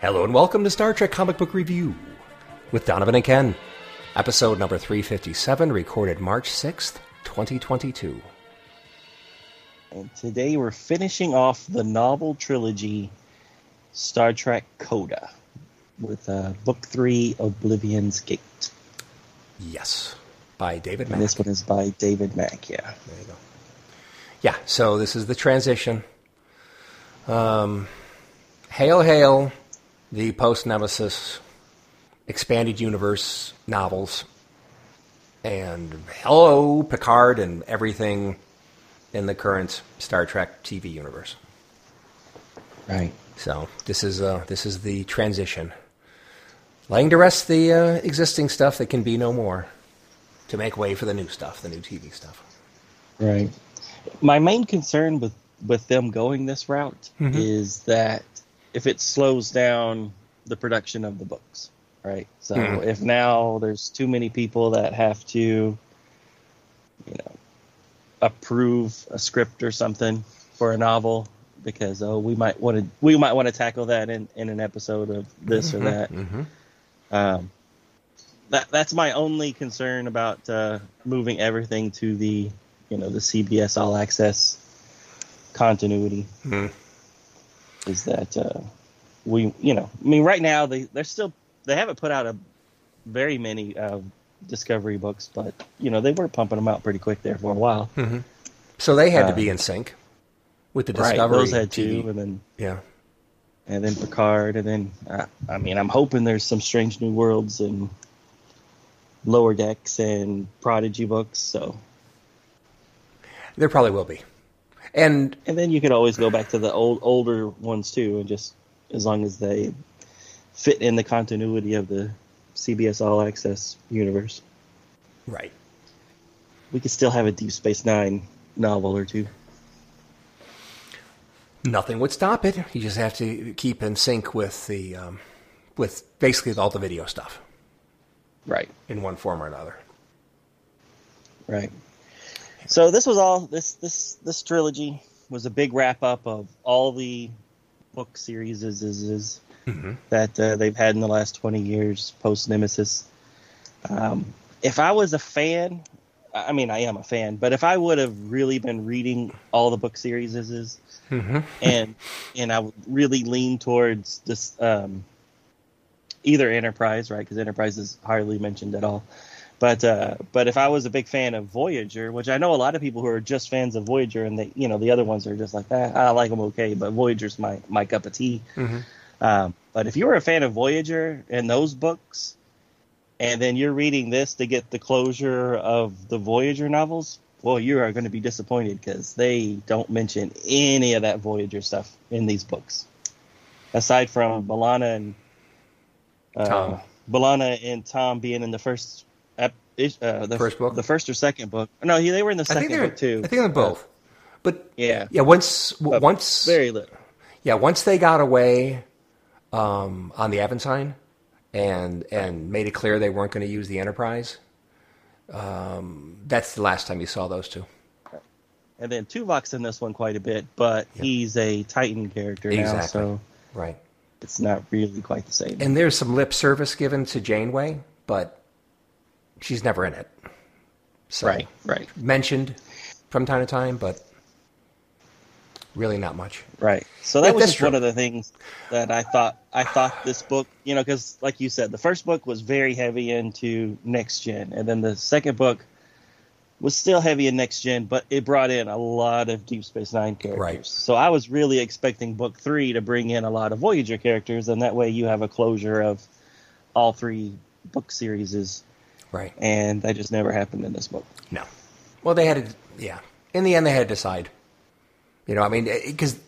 Hello and welcome to Star Trek Comic Book Review with Donovan and Ken. Episode number 357, recorded March 6th, 2022. And today we're finishing off the novel trilogy Star Trek Coda with uh, Book 3 Oblivion's Gate. Yes, by David Mack. And this one is by David Mack, yeah. There you go. Yeah, so this is the transition. Um, hail, hail, the post Nemesis expanded universe novels. And hello, Picard, and everything in the current Star Trek TV universe. Right. So this is uh, this is the transition, laying to rest the uh, existing stuff that can be no more, to make way for the new stuff, the new TV stuff. Right. My main concern with with them going this route Mhm. is that if it slows down the production of the books, right? So Mhm. if now there's too many people that have to, you know, approve a script or something for a novel because oh we might want to we might want to tackle that in in an episode of this or that. Mm-hmm. Um, that that's my only concern about uh, moving everything to the you know the CBS All Access continuity Mhm. Is that uh, we you know I mean right now they they're still they haven't put out a very many uh, Discovery books but you know they were pumping them out pretty quick there for a while. So they had to Uh, be in sync with the Right, those had two, and then Yeah. and then Picard, and then uh, I mean, I'm hoping there's some Strange New Worlds and Lower Decks and Prodigy books. So, There probably will be. And and then you could always go back to the old older ones too, and just as long as they fit in the continuity of the CBS All Access universe, right. we could still have a Deep Space Nine novel or two. Nothing would stop it. You just have to keep in sync with the um, with basically all the video stuff Right. in one form or another. Right. So this was all this this this trilogy was a big wrap up of all the book series is, is, is that uh, they've had in the last twenty years post Nemesis. Um, if I was a fan, I mean I am a fan, but if I would have really been reading all the book series is, is and and I would really lean towards this um, either Enterprise, right? Because Enterprise is hardly mentioned at all. But uh, but if I was a big fan of Voyager, which I know a lot of people who are just fans of Voyager, and they you know the other ones are just like eh, I like them okay, but Voyager's my my cup of tea. Um, but if you were a fan of Voyager and those books, and then you're reading this to get the closure of the Voyager novels, well, you are going to be disappointed because they don't mention any of that Voyager stuff in these books, aside from B'Elanna and uh, Tom. B'Elanna and Tom being in the first uh, the First book? the first or second book. No, he, they were in the second book too. I think they're both. But Yeah. yeah. Once But once very little. yeah once they got away um, on the Aventine and and made it clear they weren't going to use the Enterprise. Um, that's the last time you saw those two. And then Tuvok's in this one quite a bit, but he's a Titan character now, so Right. it's not really quite the same. And there's some lip service given to Janeway, but she's never in it. So right, right, mentioned from time to time, but really not much. right. So that Yeah, was just true. one of the things that I thought. I thought this book, you know, because like you said, the first book was very heavy into next gen, and then the second book was still heavy in next gen, but it brought in a lot of Deep Space Nine characters. Right. So I was really expecting book three to bring in a lot of Voyager characters, and that way you have a closure of all three book series. Right. And that just never happened in this book. No. Well, they had to, yeah. In the end, they had to decide. You know, I mean, because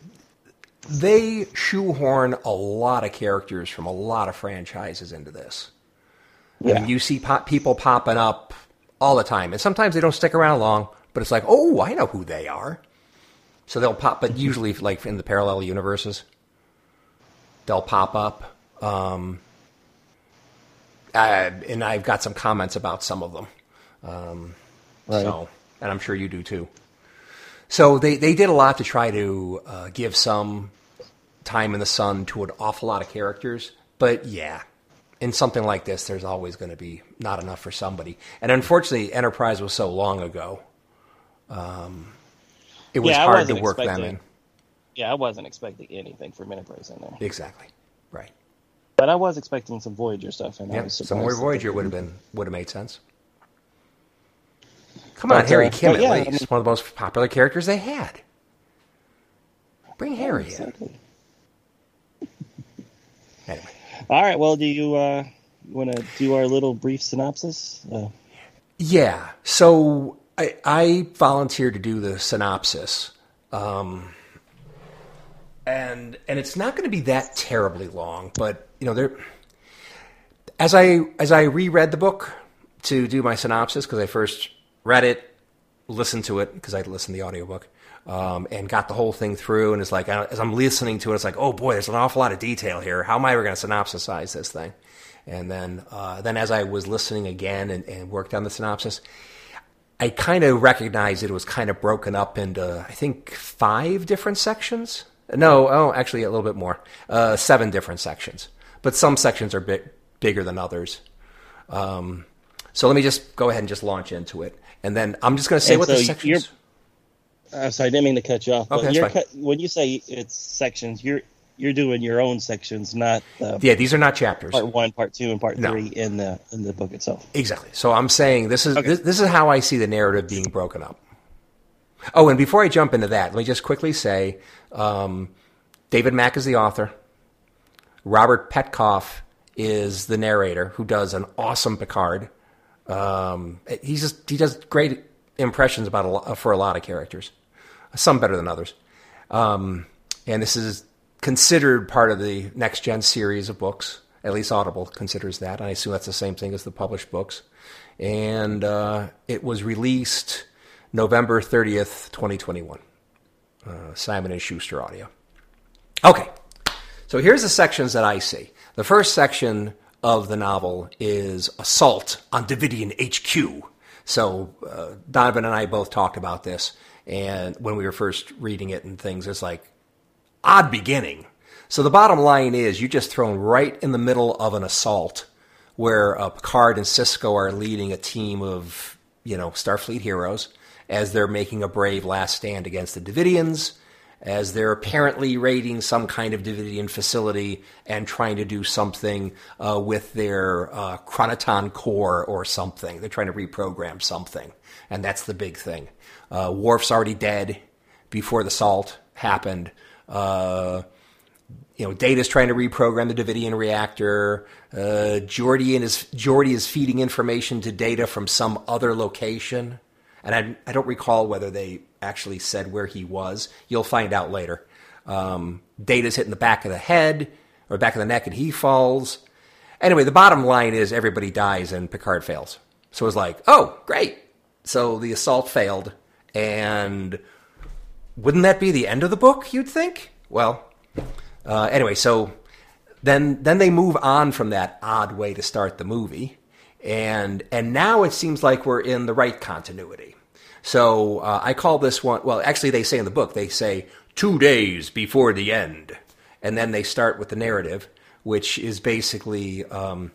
they shoehorn a lot of characters from a lot of franchises into this. Yeah. I mean, you see pop, people popping up all the time, and sometimes they don't stick around long. But it's like, oh, I know who they are. So they'll pop, but usually like in the parallel universes, they'll pop up. Um, uh, and I've got some comments about some of them. Um, Right. So, and I'm sure you do too. So they, they did a lot to try to uh, give some time in the sun to an awful lot of characters. But yeah, in something like this, there's always going to be not enough for somebody. And unfortunately, Enterprise was so long ago. Um, it was Yeah, hard to work them in. Yeah, I wasn't expecting anything from Enterprise in there, Exactly. Right. But I was expecting some Voyager stuff, and I Yeah. was Some more Voyager would have been would have made sense. Come But, on, Harry uh, Kim at yeah, I least. mean- One of the most popular characters they had. Bring Harry in. Anyway. All right. Well, do you uh, want to do our little brief synopsis? Uh, Yeah. So I, I volunteered to do the synopsis. Um, and and it's not going to be that terribly long, but you know, there as I as I reread the book to do my synopsis because I first read it, listened to it because I listened to the audiobook. Um, and got the whole thing through, and it's like as I'm listening to it, it's like, oh boy, there's an awful lot of detail here. How am I ever going to synopsisize this thing? And then, uh, then as I was listening again and, and worked on the synopsis, I kind of recognized it was kind of broken up into, I think, five different sections. No, oh, actually, a little bit more. Uh, seven different sections. But some sections are bit bigger than others. Um, so let me just go ahead and just launch into it. And then I'm just going to say And what so the you're- sections I'm sorry, I didn't mean to cut you off. Okay, But cut, when you say it's sections, you're you're doing your own sections, not the Yeah, these are not chapters. part one, part two, and part No. three in the in the book itself. Exactly. So I'm saying this is Okay. this, this is how I see the narrative being broken up. Oh, and before I jump into that, let me just quickly say, um, David Mack is the author. Robert Petkoff is the narrator, who does an awesome Picard. Um, he's just he does great impressions about a lot, for a lot of characters, some better than others. Um, and this is considered part of the next gen series of books. At least Audible considers that. I assume that's the same thing as the published books. And uh, it was released November 30th, 2021. Uh, Simon and Schuster audio. Okay, so here's the sections that I see. The first section of the novel is Assault on Devidian HQ. So uh, Donovan and I both talked about this, and when we were first reading it and things, it's like odd beginning. So the bottom line is you're just thrown right in the middle of an assault where uh, Picard and Sisko are leading a team of, you know, Starfleet heroes as they're making a brave last stand against the Devidians, as they're apparently raiding some kind of Devidian facility and trying to do something uh, with their uh, chronoton core or something. They're trying to reprogram something, and that's the big thing. Uh, Worf's already dead before the salt happened. Uh, you know, Data's trying to reprogram the Devidian reactor. Uh, and is Geordi is feeding information to Data from some other location, and I, I don't recall whether they actually said where he was. You'll find out later. Um, Data's in the back of the head or back of the neck, and he falls. Anyway, the bottom line is everybody dies and Picard fails. So it's like, oh, great. So the assault failed, and wouldn't that be the end of the book? You'd think. Well, uh, anyway, so then then they move on from that odd way to start the movie, and and now it seems like we're in the right continuity. So uh, I call this one. Well, actually, they say in the book they say two days before the end, and then they start with the narrative, which is basically um,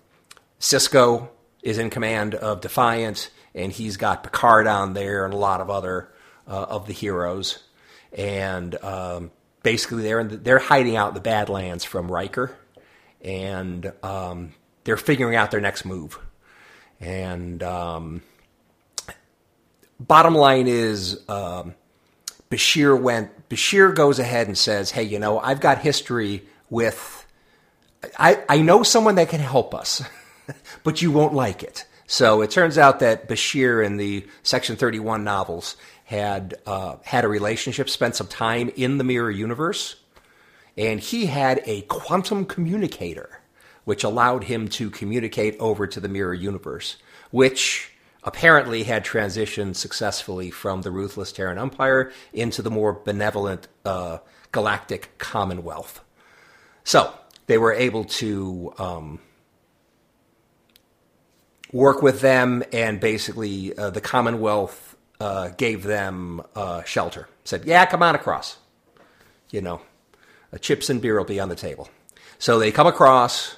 Sisko is in command of Defiant, and he's got Picard on there and a lot of other uh, of the heroes, and um, basically they're the, they're hiding out in the Badlands from Riker, and um, they're figuring out their next move, and um, bottom line is. Um, Bashir went. Bashir goes ahead and says, "Hey, you know, I've got history with. I I know someone that can help us, but you won't like it." So it turns out that Bashir in the Section Thirty One novels had uh, had a relationship, spent some time in the Mirror Universe, and he had a quantum communicator, which allowed him to communicate over to the mirror universe, which apparently had transitioned successfully from the ruthless Terran Empire into the more benevolent uh, galactic Commonwealth. So they were able to um, work with them, and basically uh, the Commonwealth uh, gave them uh, shelter. Said, "Yeah, come on across." You know, chips and beer will be on the table. So they come across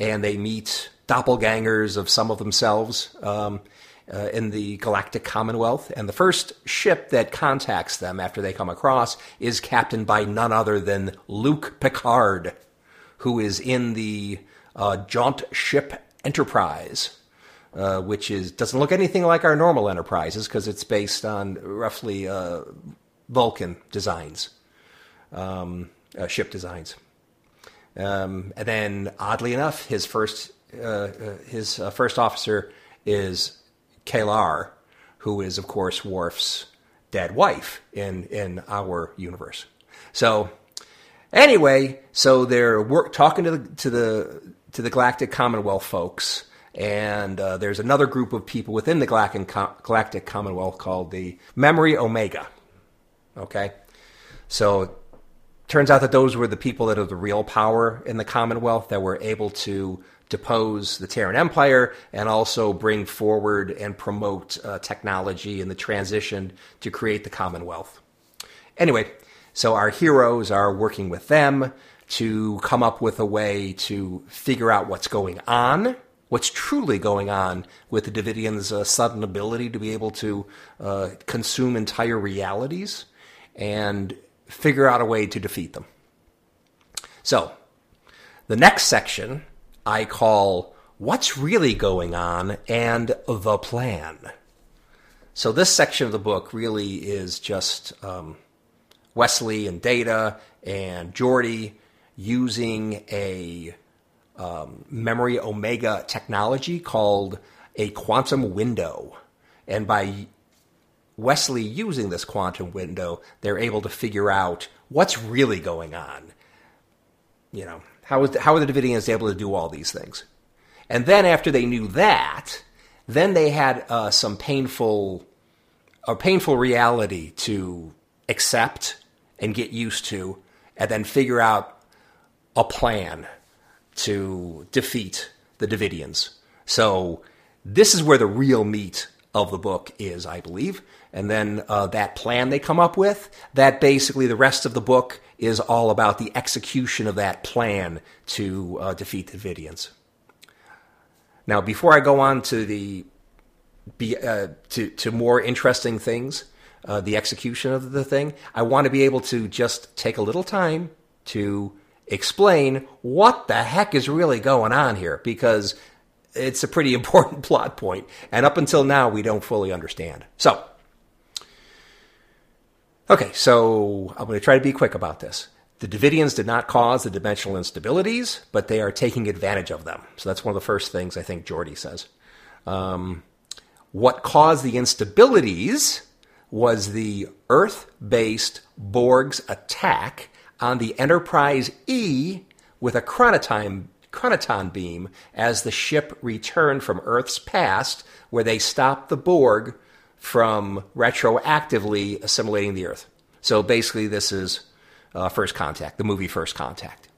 and they meet doppelgangers of some of themselves um, uh, in the Galactic Commonwealth. And the first ship that contacts them after they come across is captained by none other than Luke Picard, who is in the uh, Jaunt Ship Enterprise. Uh, which is doesn't look anything like our normal enterprises because it's based on roughly uh, Vulcan designs, um, uh, ship designs. Um, and then, oddly enough, his first uh, uh, his uh, first officer is K'Ehleyr, who is, of course, Worf's dead wife in in our universe. So, anyway, so they're work, talking to the to the to the Galactic Commonwealth folks and uh, there's another group of people within the Galactic Commonwealth called the Memory Omega. Okay? So turns out that those were the people that are the real power in the Commonwealth that were able to depose the Terran Empire and also bring forward and promote uh, technology and the transition to create the Commonwealth. Anyway, so our heroes are working with them to come up with a way to figure out what's going on what's truly going on with the Devidians' uh, sudden ability to be able to uh, consume entire realities and figure out a way to defeat them. So, the next section I call What's Really Going On and the Plan. So, this section of the book really is just um, Wesley and Data and Geordi using a um, memory omega technology called a quantum window. And by Wesley using this quantum window, they're able to figure out what's really going on. You know, how, is, how are the Devidians able to do all these things? And then after they knew that, then they had uh, some painful, a painful reality to accept and get used to, and then figure out a plan to defeat the Devidians. So this is where the real meat of the book is, I believe. And then uh, that plan they come up with, that basically the rest of the book is all about the execution of that plan to uh, defeat the Vidians. Now, before I go on to the be, uh, to to more interesting things, uh, the execution of the thing, I want to be able to just take a little time to explain what the heck is really going on here because it's a pretty important plot point, and up until now, we don't fully understand. So, okay, so I'm going to try to be quick about this. The Devidians did not cause the dimensional instabilities, but they are taking advantage of them. So that's one of the first things I think Geordi says. Um, what caused the instabilities was the Earth based Borg's attack on the Enterprise E with a chronoton, chronoton beam as the ship returned from Earth's past, where they stopped the Borg from retroactively assimilating the Earth. So basically, this is uh, First Contact, the movie First Contact.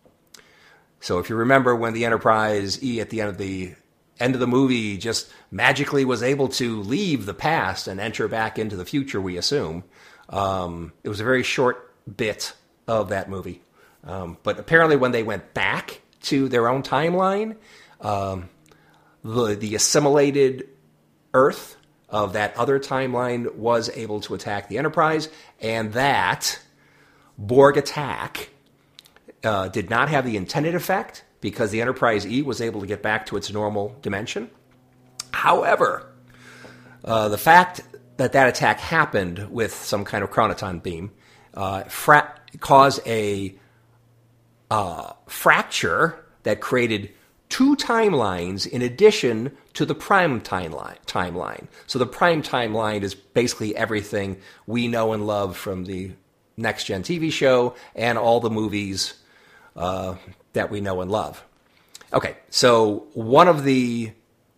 So if you remember when the Enterprise E at the end of the end of the movie just magically was able to leave the past and enter back into the future, we assume. Um, it was a very short bit of that movie. Um, but apparently, when they went back to their own timeline, um, the the assimilated Earth of that other timeline was able to attack the Enterprise, and that Borg attack uh, did not have the intended effect because the Enterprise E was able to get back to its normal dimension. However, uh, the fact that that attack happened with some kind of chronoton beam uh, fra- caused a uh, fracture that created two timelines in addition to the prime timeline. timeline. So the prime timeline is basically everything we know and love from the next gen TV show and all the movies uh, that we know and love. Okay, so one of the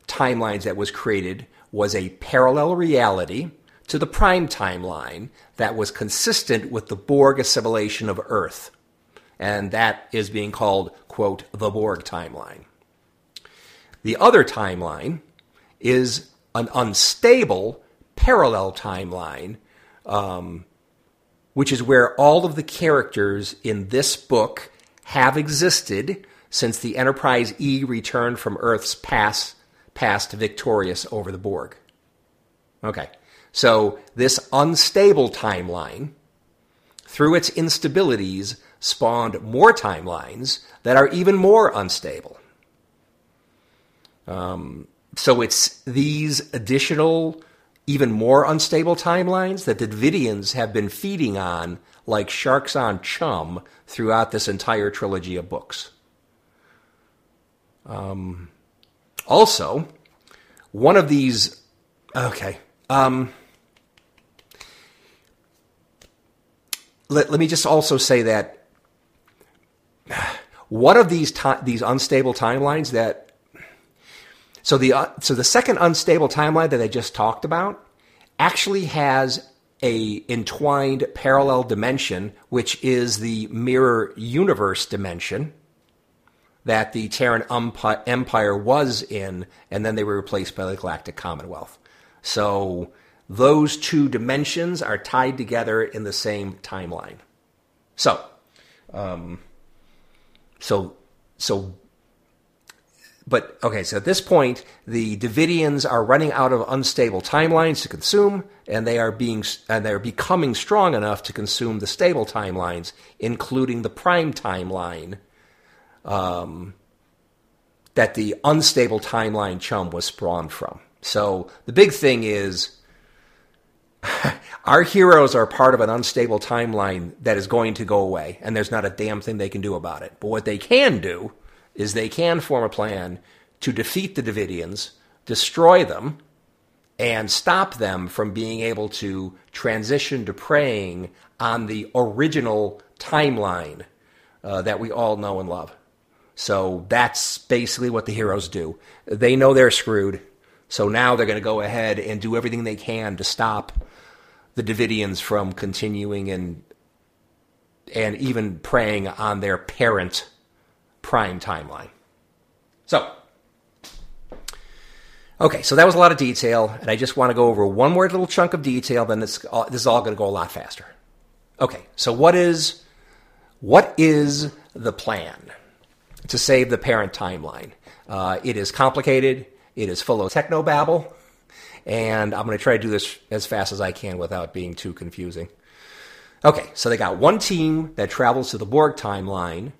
timelines that was created was a parallel reality to the prime timeline that was consistent with the Borg assimilation of Earth. And that is being called, quote, the Borg timeline. The other timeline is an unstable parallel timeline, um, which is where all of the characters in this book have existed since the Enterprise E returned from Earth's past, past victorious over the Borg. Okay, so this unstable timeline, through its instabilities, spawned more timelines that are even more unstable. Um, so it's these additional, even more unstable timelines that the Devidians have been feeding on like sharks on chum throughout this entire trilogy of books. Um, also, one of these, okay, um, let, let me just also say that one of these these unstable timelines that so the uh, so the second unstable timeline that I just talked about actually has a entwined parallel dimension, which is the mirror universe dimension that the Terran Empire was in, and then they were replaced by the Galactic Commonwealth. So those two dimensions are tied together in the same timeline. So, um, so, so, but okay, so at this point, the Devidians are running out of unstable timelines to consume, and they are being and they're becoming strong enough to consume the stable timelines, including the prime timeline. Um, that the unstable timeline chum was spawned from. So the big thing is our heroes are part of an unstable timeline that is going to go away, and there's not a damn thing they can do about it. But what they can do is they can form a plan to defeat the Devidians, destroy them, and stop them from being able to transition to praying on the original timeline uh, that we all know and love. So that's basically what the heroes do. They know they're screwed. So now they're going to go ahead and do everything they can to stop the Devidians from continuing and and even preying on their parent prime timeline. So, okay, so that was a lot of detail, and I just want to go over one more little chunk of detail. Then this this is all going to go a lot faster. Okay, so what is what is the plan to save the parent timeline? Uh, it is complicated. It is full of technobabble, and I'm going to try to do this as fast as I can without being too confusing. Okay, so they got one team that travels to the Borg timeline,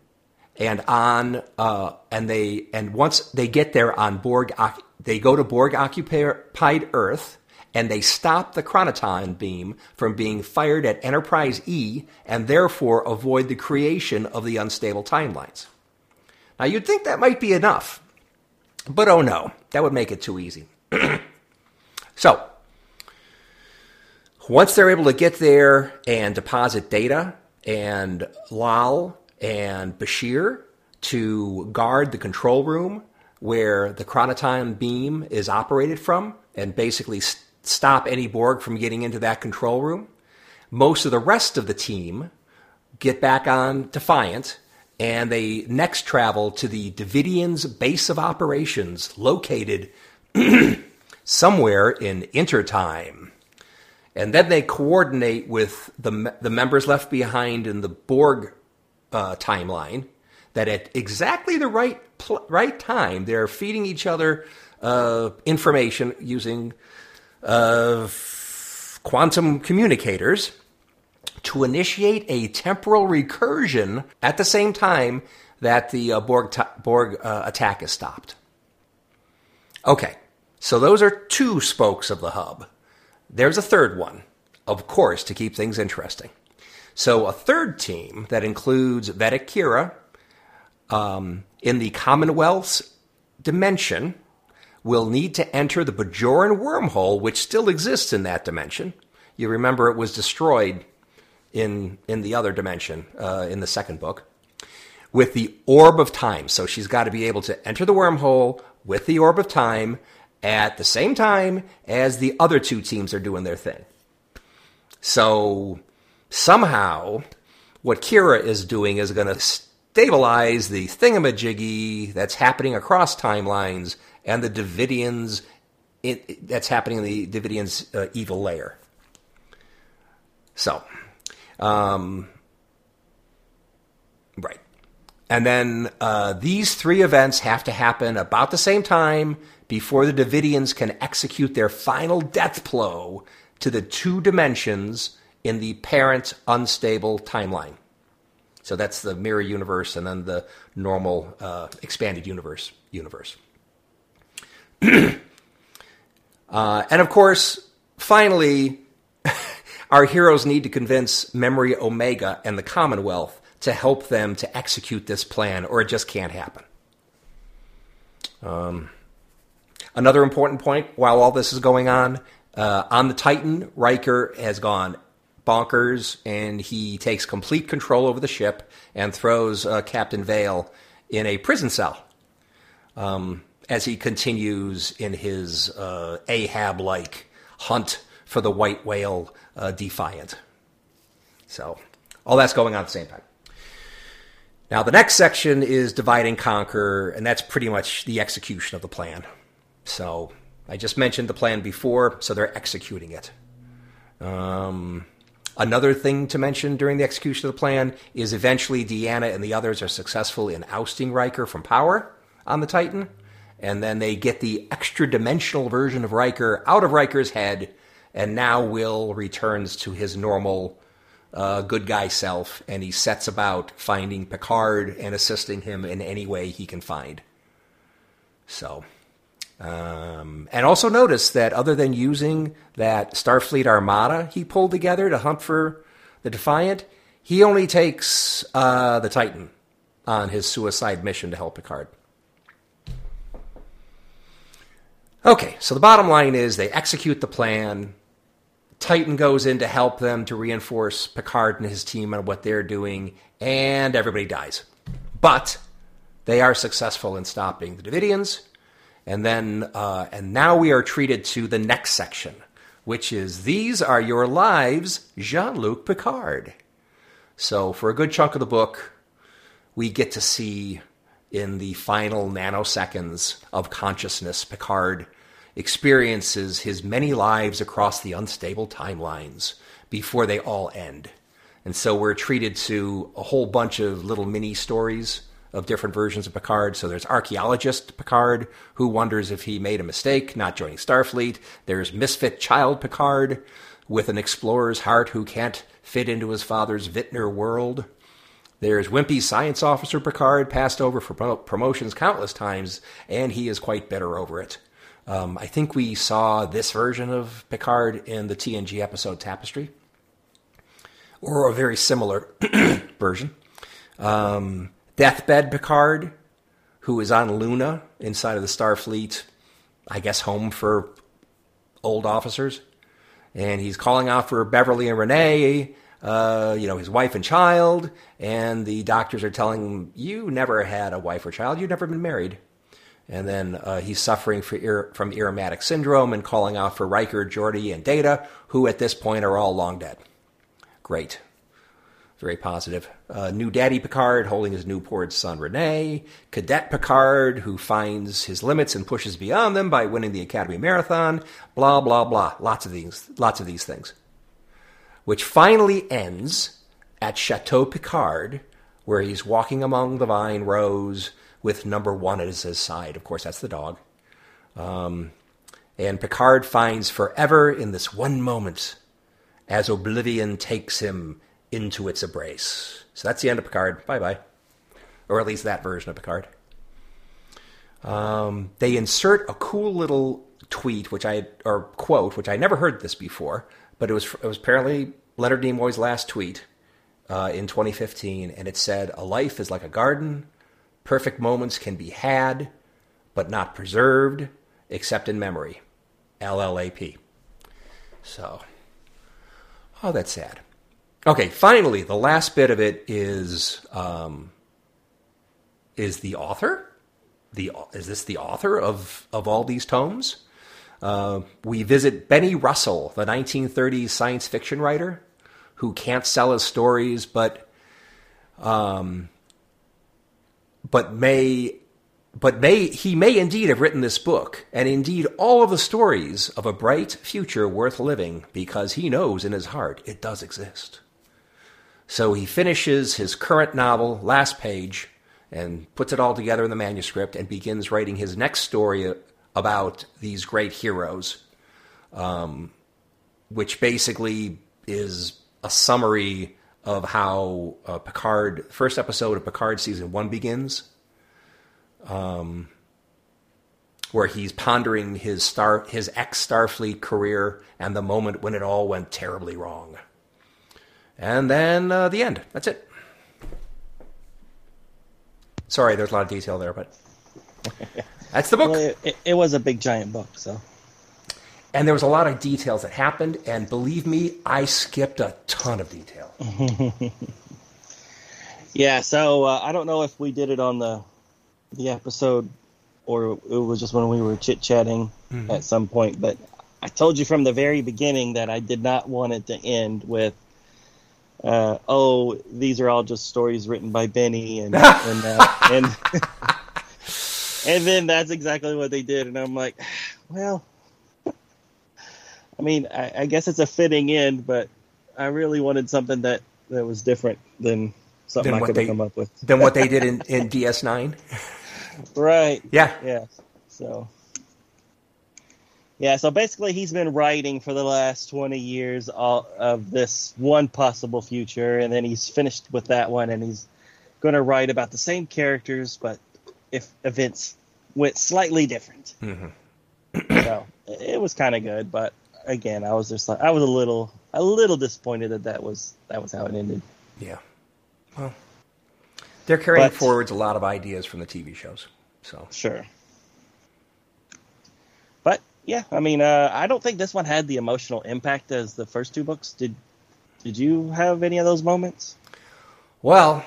and on uh, and they and once they get there on Borg, they go to Borg occupied Earth, and they stop the chronoton beam from being fired at Enterprise E, and therefore avoid the creation of the unstable timelines. Now you'd think that might be enough, but oh no, that would make it too easy. so, once they're able to get there and deposit data, and Lal and Bashir to guard the control room where the chronoton beam is operated from, and basically st- stop any Borg from getting into that control room. Most of the rest of the team get back on Defiant and they next travel to the Devidians' base of operations located somewhere in intertime. And then they coordinate with the, the members left behind in the Borg uh, timeline that at exactly the right pl- right time they're feeding each other uh, information using uh, quantum communicators to initiate a temporal recursion at the same time that the uh, Borg, t- Borg uh, attack is stopped. Okay, so those are two spokes of the hub. There's a third one, of course, to keep things interesting. So a third team that includes Vedek Kira um, in the Commonwealth's dimension will need to enter the Bajoran wormhole, which still exists in that dimension. You remember it was destroyed in in the other dimension uh, in the second book, with the orb of time. So she's got to be able to enter the wormhole with the orb of time at the same time as the other two teams are doing their thing. So somehow, what Kira is doing is going to stabilize the thingamajiggy that's happening across timelines and the Devidians it, that's happening in the Devidians' uh, evil layer. So, um, right. And then uh, these three events have to happen about the same time before the Devidians can execute their final death blow to the two dimensions in the parent unstable timeline. So that's the mirror universe and then the normal uh, expanded universe universe. uh, and of course, finally, our heroes need to convince Memory Omega and the Commonwealth to help them to execute this plan, or it just can't happen. Um, another important point while all this is going on uh, on the Titan, Riker has gone bonkers and he takes complete control over the ship and throws uh, Captain Vale in a prison cell um, as he continues in his uh, Ahab like hunt for the white whale uh, Defiant. So, all that's going on at the same time. Now, the next section is divide and conquer, and that's pretty much the execution of the plan. So, I just mentioned the plan before, so they're executing it. Um, another thing to mention during the execution of the plan is eventually Deanna and the others are successful in ousting Riker from power on the Titan, and then they get the extra dimensional version of Riker out of Riker's head, and now Will returns to his normal uh, good guy self, and he sets about finding Picard and assisting him in any way he can find. So, um, and also notice that other than using that Starfleet armada he pulled together to hunt for the Defiant, he only takes uh, the Titan on his suicide mission to help Picard. Okay, so the bottom line is they execute the plan. Titan goes in to help them to reinforce Picard and his team on what they're doing, and everybody dies. But they are successful in stopping the Devidians, and then uh, and now we are treated to the next section, which is these are your lives, Jean-Luc Picard. So for a good chunk of the book, we get to see in the final nanoseconds of consciousness, Picard experiences his many lives across the unstable timelines before they all end. And so we're treated to a whole bunch of little mini stories of different versions of Picard. So there's archaeologist Picard, who wonders if he made a mistake not joining Starfleet. There's misfit child Picard, with an explorer's heart who can't fit into his father's Vintner world. There's wimpy science officer Picard, passed over for promotions countless times, and he is quite bitter over it. Um, I think we saw this version of Picard in the TNG episode Tapestry, or a very similar version. Um, Deathbed Picard, who is on Luna inside of the Starfleet, I guess home for old officers. And he's calling out for Beverly and Renee, uh, you know, his wife and child. And the doctors are telling him, You never had a wife or child. You've never been married. And then uh, he's suffering ir- from Irumodic syndrome and calling out for Riker, Geordi, and Data, who at this point are all long dead. Great. Very positive. Uh, new Daddy Picard holding his newborn son Renee. Cadet Picard, who finds his limits and pushes beyond them by winning the Academy Marathon. Blah, blah, blah. Lots of these, lots of these things. Which finally ends at Chateau Picard, where he's walking among the vine rows with number one at his side. Of course, that's the dog. Um, and Picard finds forever in this one moment as oblivion takes him into its embrace. So that's the end of Picard. Bye bye. Or at least that version of Picard. Um, they insert a cool little tweet, which I or quote, which I never heard this before, but it was it was apparently Leonard Nimoy's last tweet uh, in 2015, and it said, "A life is like a garden. Perfect moments can be had, but not preserved, except in memory. LLAP. So, oh, that's sad. Okay, finally, the last bit of it is um, is the author. The is this the author of of all these tomes? Uh, we visit Benny Russell, the 1930s science fiction writer, who can't sell his stories, but um, but may but may he may indeed have written this book, and indeed all of the stories of a bright future worth living, because he knows in his heart it does exist. So he finishes his current novel, last page, and puts it all together in the manuscript and begins writing his next story about these great heroes, um, which basically is a summary of how uh, Picard, first episode of Picard season one begins, um, where he's pondering his star, his ex Starfleet career and the moment when it all went terribly wrong, and then uh, the end. That's it. Sorry, there's a lot of detail there, but that's the book. Well, it, it, it was a big giant book, so. And there was a lot of details that happened, and believe me, I skipped a ton of detail. yeah, so uh, I don't know if we did it on the the episode or it was just when we were chit chatting mm-hmm. at some point, but I told you from the very beginning that I did not want it to end with uh, oh, these are all just stories written by Benny, and and uh, and, and then that's exactly what they did, and I'm like, well, I mean, I, I, guess it's a fitting end, but I really wanted something that that was different than something than I could they, come up with than what they did in in DS9. right. Yeah. Yeah. So yeah, so basically, he's been writing for the last 20 years of this one possible future, and then he's finished with that one, and he's going to write about the same characters, but if events went slightly different. Mm-hmm. so it was kind of good, but again, I was just like, I was a little, a little disappointed that that was that was how it ended. Yeah. Well, they're carrying but, forwards a lot of ideas from the TV shows. So sure yeah, I mean, uh, I don't think this one had the emotional impact as the first two books. Did Did you have any of those moments? Well,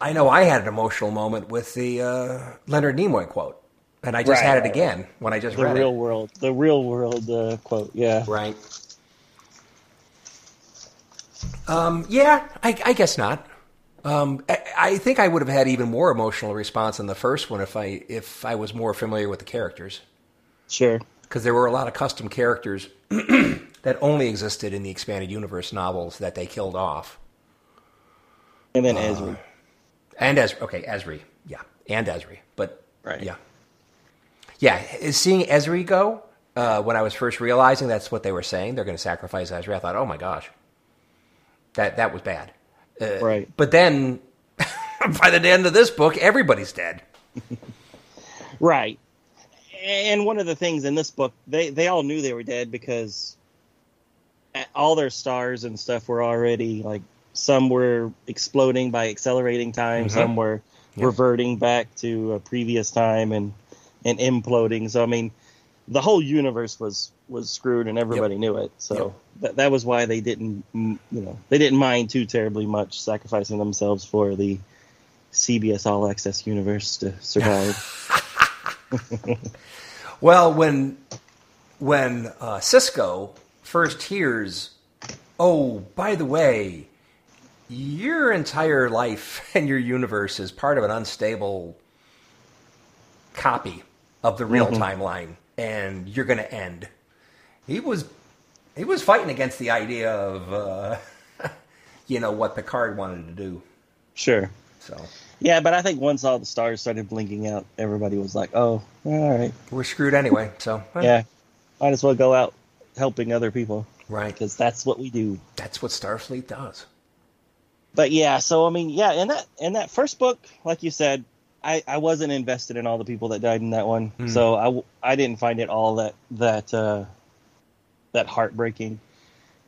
I know I had an emotional moment with the uh, Leonard Nimoy quote, and I just right, had it again right. when I just the read real it. world, the real world uh, quote. Yeah, right. Um, yeah, I, I guess not. Um, I, I, think I would have had even more emotional response in the first one if I if I was more familiar with the characters. Sure. Because there were a lot of custom characters that only existed in the expanded universe novels that they killed off. And then uh, Ezri. And Ezri. Okay, Ezri. Yeah, and Ezri. But right. Yeah. Yeah, seeing Ezri go uh, when I was first realizing that's what they were saying, they're going to sacrifice Ezri. I thought, oh my gosh, that that was bad. Uh, right. But then, by the end of this book, everybody's dead. right. And one of the things in this book, they they all knew they were dead because all their stars and stuff were already like some were exploding by accelerating time, mm-hmm. some were yep. reverting back to a previous time and and imploding. So I mean, the whole universe was was screwed and everybody yep. knew it. So yep. that that was why they didn't you know they didn't mind too terribly much sacrificing themselves for the CBS All Access universe to survive. well, when when uh, Sisko first hears, oh, by the way, your entire life and your universe is part of an unstable copy of the real mm-hmm. timeline, and you're going to end he was he was fighting against the idea of uh, you know what Picard wanted to do. Sure. So. Yeah, but I think once all the stars started blinking out, everybody was like, "Oh, all right, we're screwed anyway." So yeah, might as well go out helping other people, right? Because that's what we do. That's what Starfleet does. But yeah, so I mean, yeah, in that in that first book, like you said, I, I wasn't invested in all the people that died in that one, mm. so I, I didn't find it all that that uh, that heartbreaking.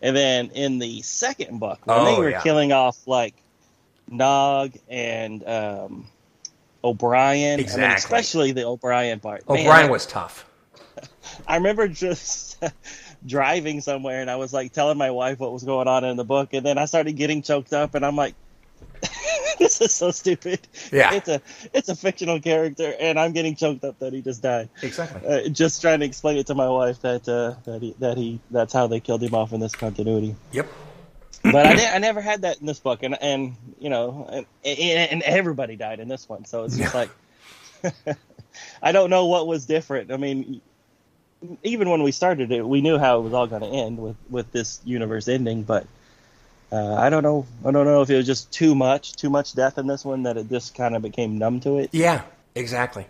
And then in the second book, when oh, they were yeah. killing off like Nog and um, O'Brien, exactly. I mean, especially the O'Brien part. O'Brien Man, was tough. I remember just driving somewhere and I was like telling my wife what was going on in the book, and then I started getting choked up, and I'm like, this is so stupid. Yeah. it's a it's a fictional character, and I'm getting choked up that he just died. Exactly. Uh, just trying to explain it to my wife that uh, that he that he that's how they killed him off in this continuity. Yep. But I, ne- I never had that in this book, and and you know, and, and, and everybody died in this one, so it's just like I don't know what was different. I mean, even when we started it, we knew how it was all going to end with with this universe ending, but. Uh, I don't know. I don't know if it was just too much, too much death in this one that it just kind of became numb to it. Yeah, exactly.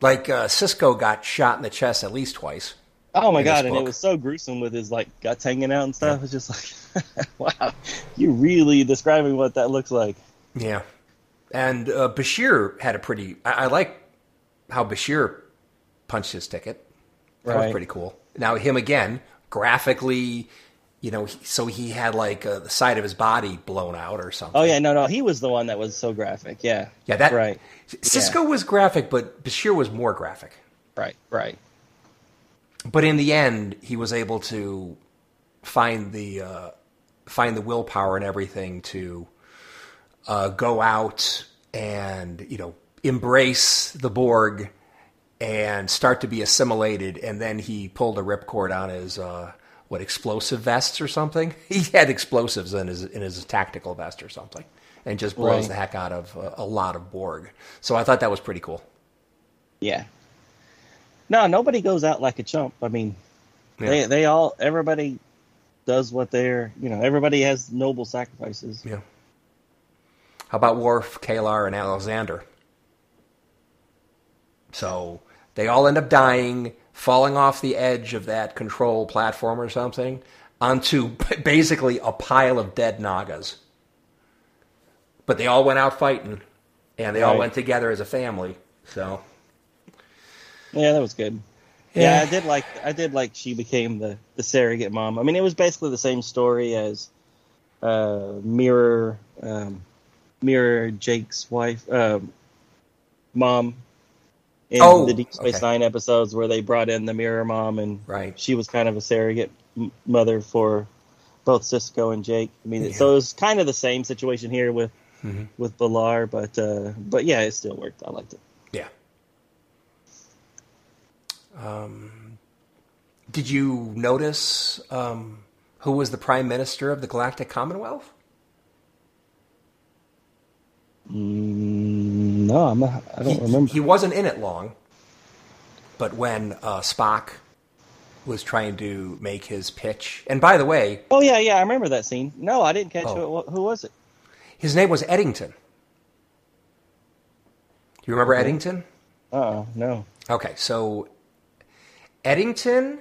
Like uh, Sisko got shot in the chest at least twice. Oh my god! And it was so gruesome with his like guts hanging out and stuff. It's just like, wow, you really describing what that looks like. Yeah. And uh, Bashir had a pretty. I, I like how Bashir punched his ticket. That was Right. pretty cool. Now, him again, graphically, you know, he, so he had like uh, the side of his body blown out or something. Oh yeah, no, no, he was the one that was so graphic. Yeah, Yeah, that. right, Sisko was graphic, but Bashir was more graphic. right, right. But in the end, he was able to find the uh, find the willpower and everything to uh, go out and you know embrace the Borg and start to be assimilated. And then he pulled a ripcord on his uh, what explosive vests or something. He had explosives in his in his tactical vest or something, and just blows Right. the heck out of uh, a lot of Borg. So I thought that was pretty cool. Yeah. No, nobody goes out like a chump. I mean, Yeah. they they all everybody does what they're you know everybody has noble sacrifices. Yeah. How about Worf, K'Ehleyr, and Alexander? So they all end up dying, falling off the edge of that control platform or something onto basically a pile of dead Nagas. But they all went out fighting, and they all Right. went together as a family. So Yeah, that was good. Yeah. Yeah. I did like I did like she became the the surrogate mom. I mean, it was basically the same story as uh, Mirror um, Mirror Jake's wife um, mom in Oh, the Deep Space okay. Nine episodes where they brought in the Mirror mom and Right. she was kind of a surrogate mother for both Sisko and Jake. I mean, Yeah. so it was kind of the same situation here with Mhm. with Balar, but uh, but yeah, it still worked. I liked it. Yeah. Um, did you notice um, who was the prime minister of the Galactic Commonwealth? Mm, no, I'm not, I don't he, remember. He wasn't in it long, but when uh, Spock was trying to make his pitch, and by the way, Oh yeah, yeah, I remember that scene. No, I didn't catch Oh. who, it who was it. his name was Eddington. Do you remember Eddington? Oh no. Okay, so Eddington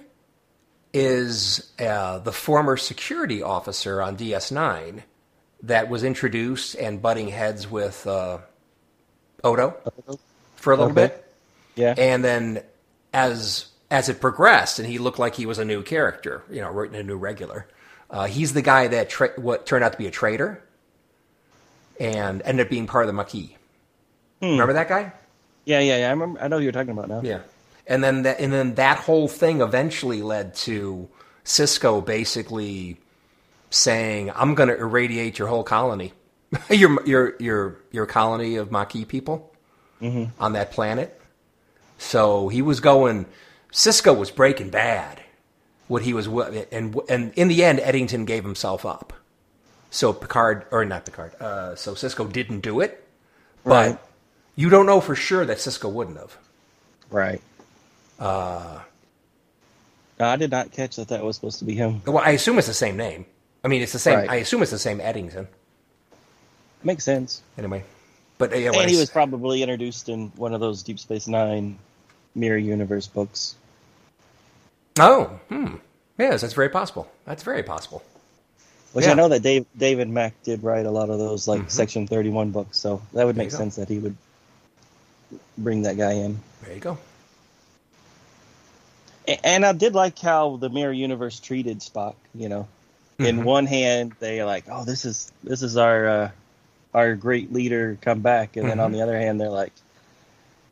is uh, the former security officer on DS9 that was introduced and butting heads with uh, Odo for a little Okay. bit, Yeah. and then as as it progressed, and he looked like he was a new character, you know, written a new regular. Uh, he's the guy that tra- what turned out to be a traitor and ended up being part of the Maquis. Remember that guy? yeah, yeah, yeah. I remember. I know who you're talking about now. Yeah. And then that, and then that whole thing eventually led to Sisko basically saying, "I'm going to irradiate your whole colony, your your your your colony of Maquis people on that planet." So he was going. Sisko was breaking bad. What he was, and and in the end, Eddington gave himself up. So Picard, or not Picard, uh, so Sisko didn't do it, but Right. you don't know for sure that Sisko wouldn't have. Right. Uh. I did not catch that that was supposed to be him. Well, I assume it's the same name. I mean, it's the same. Right. I assume it's the same Eddington. Makes sense. Anyway, but uh, yeah, And he was probably introduced in one of those Deep Space Nine mirror universe books. oh, hmm, yes, that's very possible. That's very possible. Which Yeah. I know that Dave David Mack did write a lot of those like Section Thirty One books, so that would There make you go. sense that he would bring that guy in. There you go. And I did like how the mirror universe treated Spock. You know, in Mhm. one hand they're like, "Oh, this is this is our uh, our great leader come back," and then on Mhm. the other hand they're like,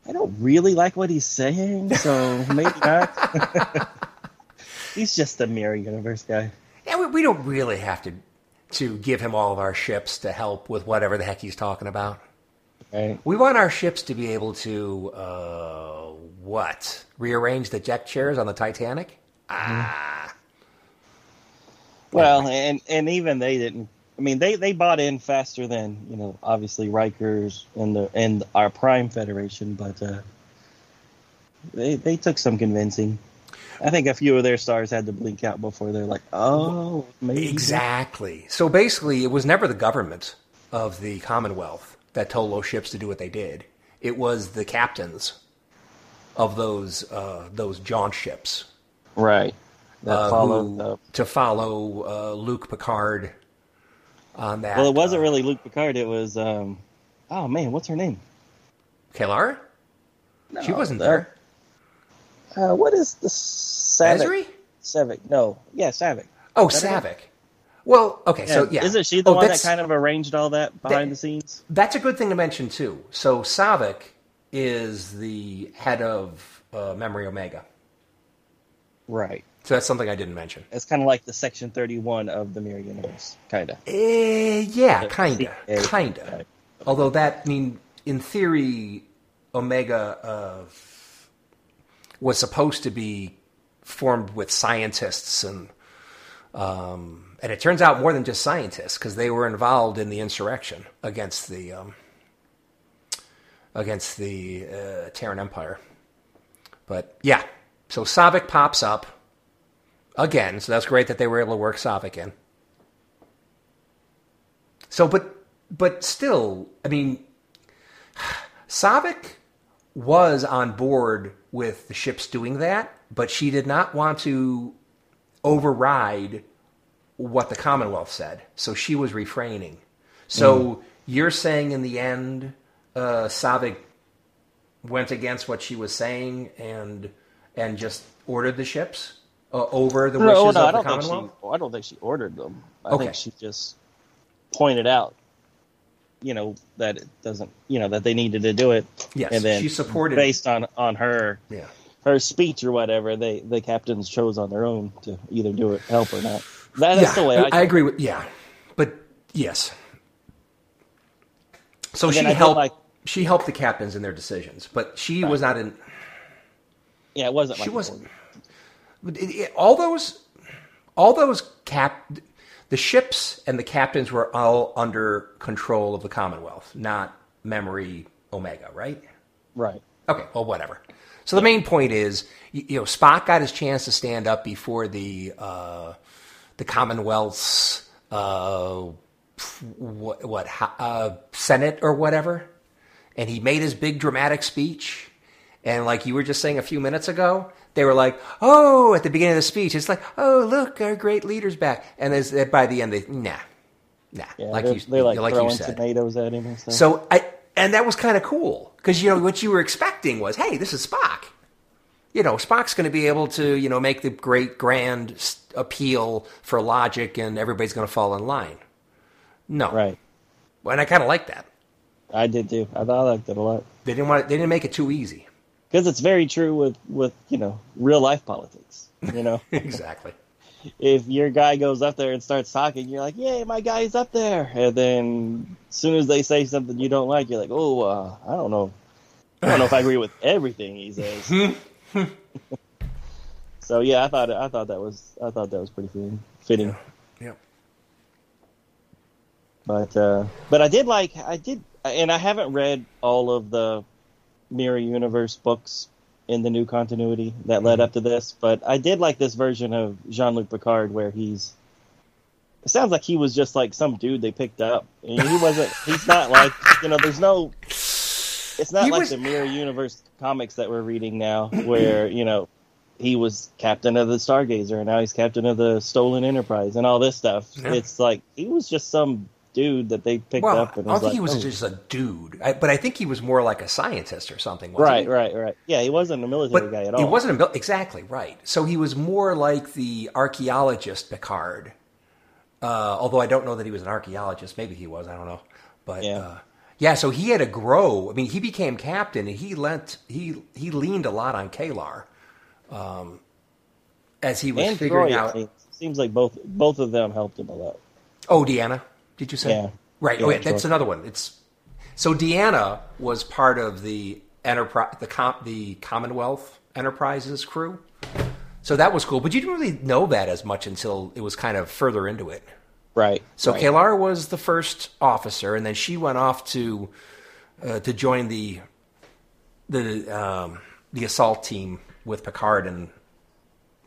"I don't really like what he's saying, so maybe not." he's just a mirror universe guy. Yeah, we, we don't really have to. to give him all of our ships to help with whatever the heck he's talking about. Right. We want our ships to be able to uh, what? Rearrange the deck chairs on the Titanic? Ah, Well, and and even they didn't. I mean, they they bought in faster than you know, obviously Rikers and the and our Prime Federation, but uh, they they took some convincing. I think a few of their stars had to blink out before they're like, oh, maybe exactly. So basically, it was never the government of the Commonwealth that told those ships to do what they did. It was the captains of those uh, those jaunt ships right. That uh, followed who- the- to follow uh, Luke Picard on that. well, it wasn't uh, really Luke Picard. It was, um, oh man, what's her name? Kalara. she wasn't there. Uh, what is the Saavik? Ezri? Saavik? No, yeah, Saavik. Oh, Is that Saavik. Well, okay, so yeah, isn't she the Oh, one that kind of arranged all that behind That- the scenes? That's a good thing to mention too. So Saavik is the head of uh, Memory Omega. Right. So that's something I didn't mention. It's kind of like the Section Thirty One of the Mirror Universe, kind of. Eh, yeah, Yeah, kinda, kinda. Although that, I mean, in theory, Omega uh, was supposed to be formed with scientists and um, and it turns out more than just scientists because they were involved in the insurrection against the um, against the uh, Terran Empire. But yeah, so Saavik pops up again, so that's great that they were able to work Saavik in. So, but but still, I mean, Saavik was on board with the ships doing that, but she did not want to override what the Commonwealth said. So she was refraining. So you're saying in the end, uh, went against what she was saying and and just ordered the ships uh, over the wishes No, no, I of the don't think she. I don't think she ordered them. I Okay. think she just pointed out, you know, that it doesn't, you know, that they needed to do it. Yes, and then she supported- based on on her Yeah. her speech or whatever. They the captains chose on their own to either do it, help or not. That, that's the way I. I, agree with yeah, but yes. So she then I did helped. like- she helped the captains in their decisions, but she was not in. Yeah, it wasn't. She like wasn't. but it- it- all those, all those cap, the ships and the captains were all under control of the Commonwealth, not Memory Omega, right? Right. Okay, well, whatever. So the main point is, you, you know, Spock got his chance to stand up before the uh, the Commonwealth's uh, what, what uh, Senate or whatever, and he made his big dramatic speech. And like you were just saying a few minutes ago, they were like, "Oh!" At the beginning of the speech, it's like, "Oh, look, our great leader's back." And there's, uh, by the end, they nah, nah, Yeah, like they're, you, they're like, like throwing you said. tomatoes at him and stuff. So I and that was kind of cool because you know what you were expecting was, hey, this is Spock. You know, Spock's going to be able to you know make the great grand appeal for logic, and everybody's going to fall in line. No, right. and I kind of like that. I did too. I thought I liked it a lot They didn't want. They didn't make it too easy. Because it's very true with with you know real life politics. You know, exactly. if your guy goes up there and starts talking, you're like, "Yay, my guy's up there!" And then as soon as they say something you don't like, you're like, "Oh, uh, I don't know. I don't know if I agree with everything he says." so yeah, I thought I thought that was I thought that was pretty fitting. fitting. Yep. But uh, but I did like I did, and I haven't read all of the Mirror Universe books in the new continuity that led mm-hmm. up to this, but I did like this version of Jean Luc Picard where he's. It sounds like he was just like some dude they picked up. And he wasn't. He's not like you know. There's no. It's not He like was- the Mirror Universe comics that we're reading now, where you know he was captain of the Stargazer and now he's captain of the Stolen Enterprise and all this stuff. Yeah. It's like he was just some dude that they picked Well, up. I don't think like, he was "Oh." just a dude, I, but I think he was more like a scientist or something. Right, he? right, right. Yeah, he wasn't a military But guy at all. he wasn't a mil- exactly right. So he was more like the archaeologist Picard. Uh, although I don't know that he was an archaeologist. Maybe he was. I don't know. But Yeah. uh, yeah. So he had to grow. I mean, he became captain, and he lent he he leaned a lot on K'Ehleyr, um, as he was and figuring Troi, out. seems like both both of them helped him a lot. Oh, Deanna, did you say? Yeah. Right. Yeah, oh, yeah, that's another one. It's so Deanna was part of the enterprise, the com- the Commonwealth Enterprises crew. So that was cool, but you didn't really know that as much until it was kind of further into it. Right. So right. K'Ehleyr was the first officer, and then she went off to uh, to join the the um, the assault team with Picard and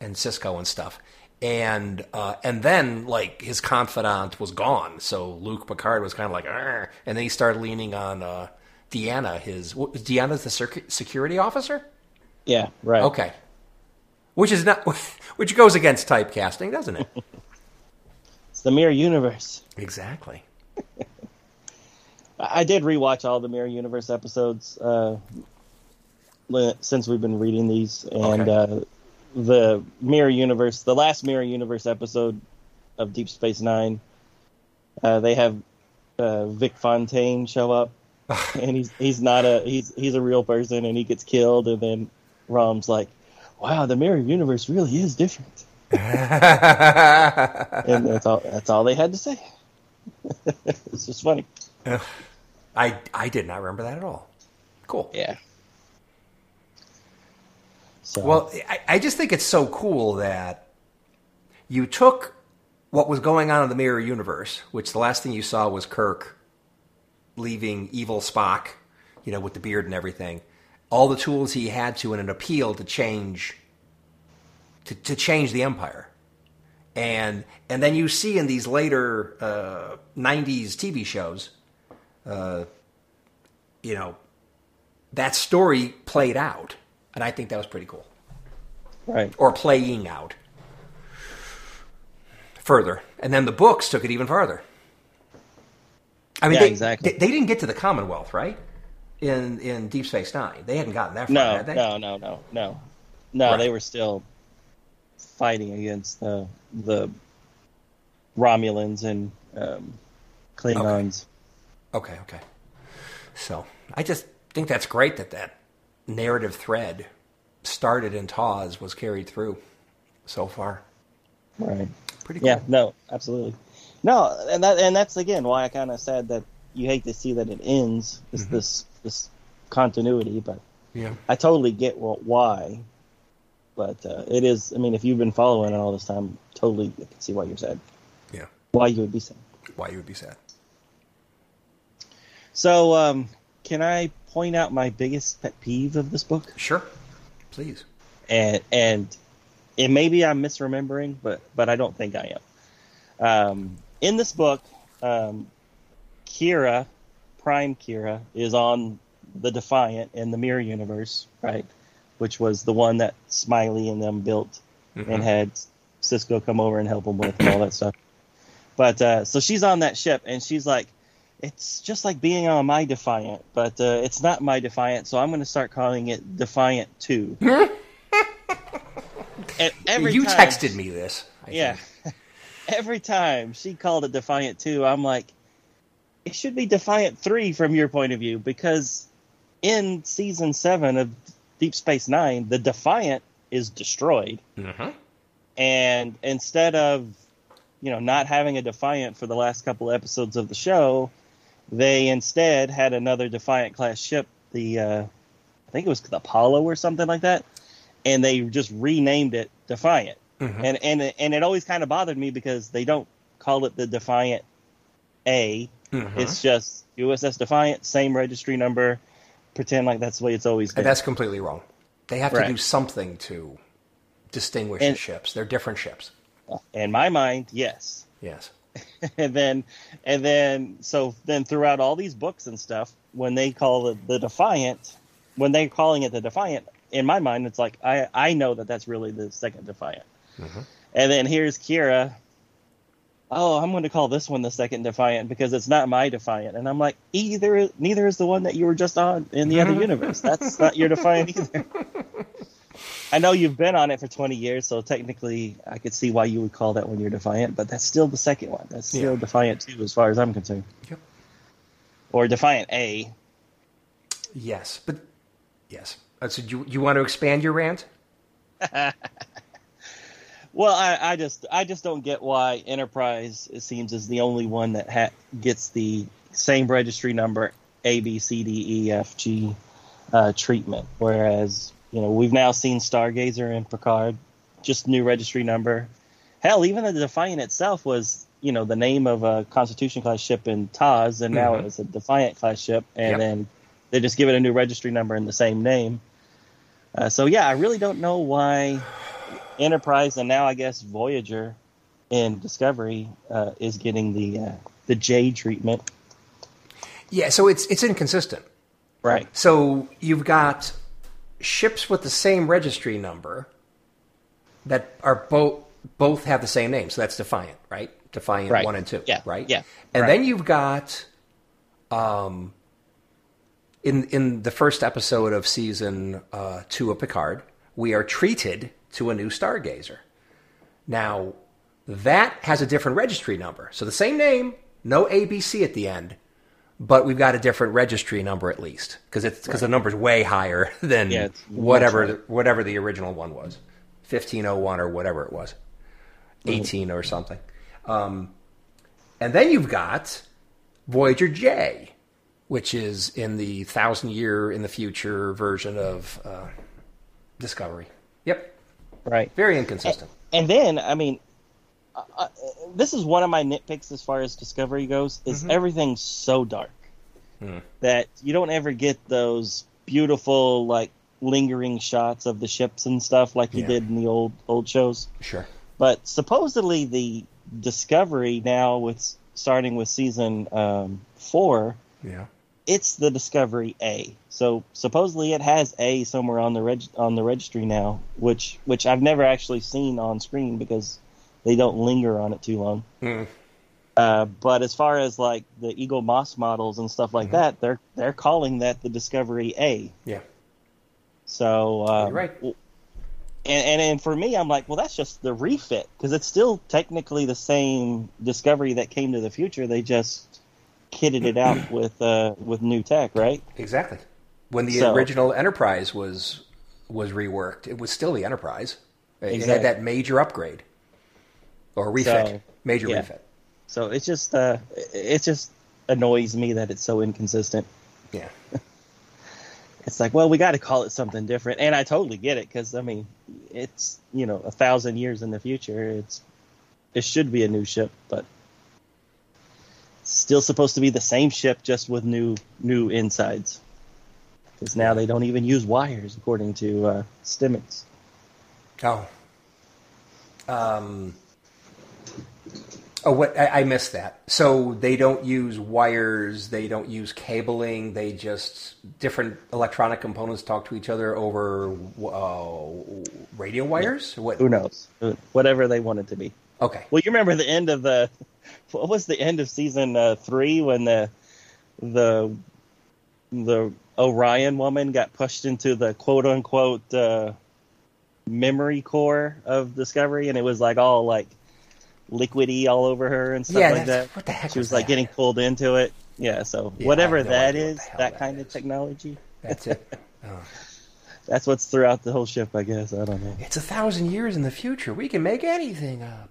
and Sisko and stuff. And uh, and then like his confidant was gone, so Luke Picard was kind of like, "Arr," and then he started leaning on uh, Deanna. His what- Deanna's the circ- security officer. Yeah. Right. Okay, which is not which goes against typecasting, doesn't it? It's the Mirror Universe. exactly. I did rewatch all the Mirror Universe episodes uh, since we've been reading these, and Okay. The Mirror Universe, the last Mirror Universe episode of Deep Space Nine, uh, they have uh, Vic Fontaine show up, and he's he's not a he's he's a real person, and he gets killed, and then Rom's like, "Wow, the Mirror Universe really is different," and that's all that's all they had to say. it's just funny. I I did not remember that at all. Cool. Yeah. So Well, I, I just think it's so cool that you took what was going on in the mirror universe, which the last thing you saw was Kirk leaving evil Spock, you know, with the beard and everything. All the tools he had to in an appeal to change to, to change the empire. And and then you see in these later uh, '90s TV shows, uh, you know, that story played out, and I think that was pretty cool right. or playing out further. And then the books took it even farther. I mean, Yeah, they, exactly. they, they didn't get to the Commonwealth, right? In in Deep Space Nine, they hadn't gotten that far, No, had they? no, no, no, no, no. Right. They were still fighting against the the Romulans and um, Klingons. Okay, okay. So I just think that's great that that narrative thread started in TOS was carried through so far. Right. Pretty cool. Yeah. No. Absolutely. No, and that and that's again why I kind of said that you hate to see that it ends. Is Mm-hmm. this this continuity? But Yeah. I totally get what, why. But uh, it is. I mean, if you've been following it all this time, totally I can see why you're sad. Yeah. Why you would be sad. Why you would be sad. So, um, can I point out my biggest pet peeve of this book? Sure. Please. And and it maybe I'm misremembering, but but I don't think I am. Um, in this book, um, Kira, Prime Kira, is on the Defiant in the Mirror Universe, right? Which was the one that Smiley and them built and had Sisko come over and help them with and all that stuff. But uh, so she's on that ship and she's like, it's just like being on my Defiant, but uh, it's not my Defiant, so I'm going to start calling it Defiant Two. every you time- texted me this. I yeah. Every time she called it Defiant 2, I'm like, it should be Defiant 3 from your point of view, because in season 7 of Deep Space Nine, the Defiant is destroyed. Mhm. And instead of, you know, not having a Defiant for the last couple episodes of the show, they instead had another Defiant class ship, the, uh, I think it was the Apollo or something like that, and they just renamed it Defiant and and and it always kind of bothered me because they don't call it the Defiant A. Mhm. It's just USS Defiant, same registry number. Pretend like that's the way it's always been. And that's completely wrong. They have to do something to distinguish And- the ships. They're different ships. In my mind, yes. Yes. and then and then so then throughout all these books and stuff, when they call it the Defiant, when they're calling it the Defiant, in my mind, it's like I I know that that's really the second Defiant. Mm-hmm. And then here's Kira. Oh, I'm going to call this one the second Defiant because it's not my Defiant, and I'm like, either neither is the one that you were just on in the other universe. That's not your Defiant either. I know you've been on it for 20 years, so technically I could see why you would call that one your Defiant, but that's still the second one. That's still Yeah. Defiant 2 as far as I'm concerned. Yep. Or Defiant A. Yes, but yes. So you you want to expand your rant? Well, I, I just I just don't get why Enterprise it seems is the only one that ha- gets the same registry number A B C D E F G uh, treatment, whereas you know we've now seen Stargazer and Picard, just new registry number. Hell, even the Defiant itself was you know the name of a Constitution class ship in TOS, and now Mhm. it's a Defiant class ship, and Yep. then they just give it a new registry number and the same name. Uh, so yeah, I really don't know why Enterprise and now I guess Voyager and Discovery uh, is getting the uh, the J treatment. Yeah, so it's it's inconsistent. Right. So you've got ships with the same registry number that are both both have the same name. So that's Defiant, right? Defiant Right. one and two, Yeah, right? yeah, And right. then you've got um in in the first episode of season uh, two of Picard, we are treated to a new Stargazer. Now that has a different registry number. So the same name, no ABC at the end, but we've got a different registry number at least because it's because the number's way higher than Yeah, whatever the, whatever the original one was, fifteen oh one or whatever it was, Mm-hmm. eighteen or something. Um, and then you've got Voyager J, which is in the thousand year in the future version of uh, Discovery. Yep, Right. very inconsistent. And then I mean, uh, uh, this is one of my nitpicks as far as Discovery goes. Is everything's so dark that you don't ever get those beautiful like lingering shots of the ships and stuff like you Yeah. did in the old old shows. Sure. But supposedly the Discovery now with starting with season um, four, Yeah. it's the Discovery A. So supposedly it has A somewhere on the reg- on the registry now, which which I've never actually seen on screen because they don't linger on it too long. Mm. Uh, but as far as like the Eaglemoss models and stuff like that, they're they're calling that the Discovery A. Yeah. So uh, right. And, and and for me, I'm like, well, that's just the refit because it's still technically the same Discovery that came to the future. They just kitted it out with uh, with new tech, right? Exactly. When the So- original Enterprise was was reworked, it was still the Enterprise. It had that major upgrade or refit, So, major yeah. refit. So it's just uh, it just annoys me that it's so inconsistent. Yeah. It's like, well, we got to call it something different, and I totally get it because I mean, it's you know a thousand years in the future. It's it should be a new ship, but still supposed to be the same ship, just with new new insides. Because now they don't even use wires, according to uh, Stamets. Oh. Um. Oh, what I, I missed that. So they don't use wires. They don't use cabling. They just different electronic components talk to each other over uh, radio wires. What? Who knows? Whatever they want it to be. Okay. Well, you remember the end of the what was the end of season uh, three when the the the Orion woman got pushed into the quote unquote uh, memory core of Discovery, and it was like all like liquidy all over her and stuff Yeah, like that. what the heck She was was like that? getting pulled into it. Yeah, so Yeah, whatever no that what is, hell that that kind is. of technology, That's it. Oh. that's what's throughout the whole ship. I guess I don't know. It's a thousand years in the future. We can make anything up.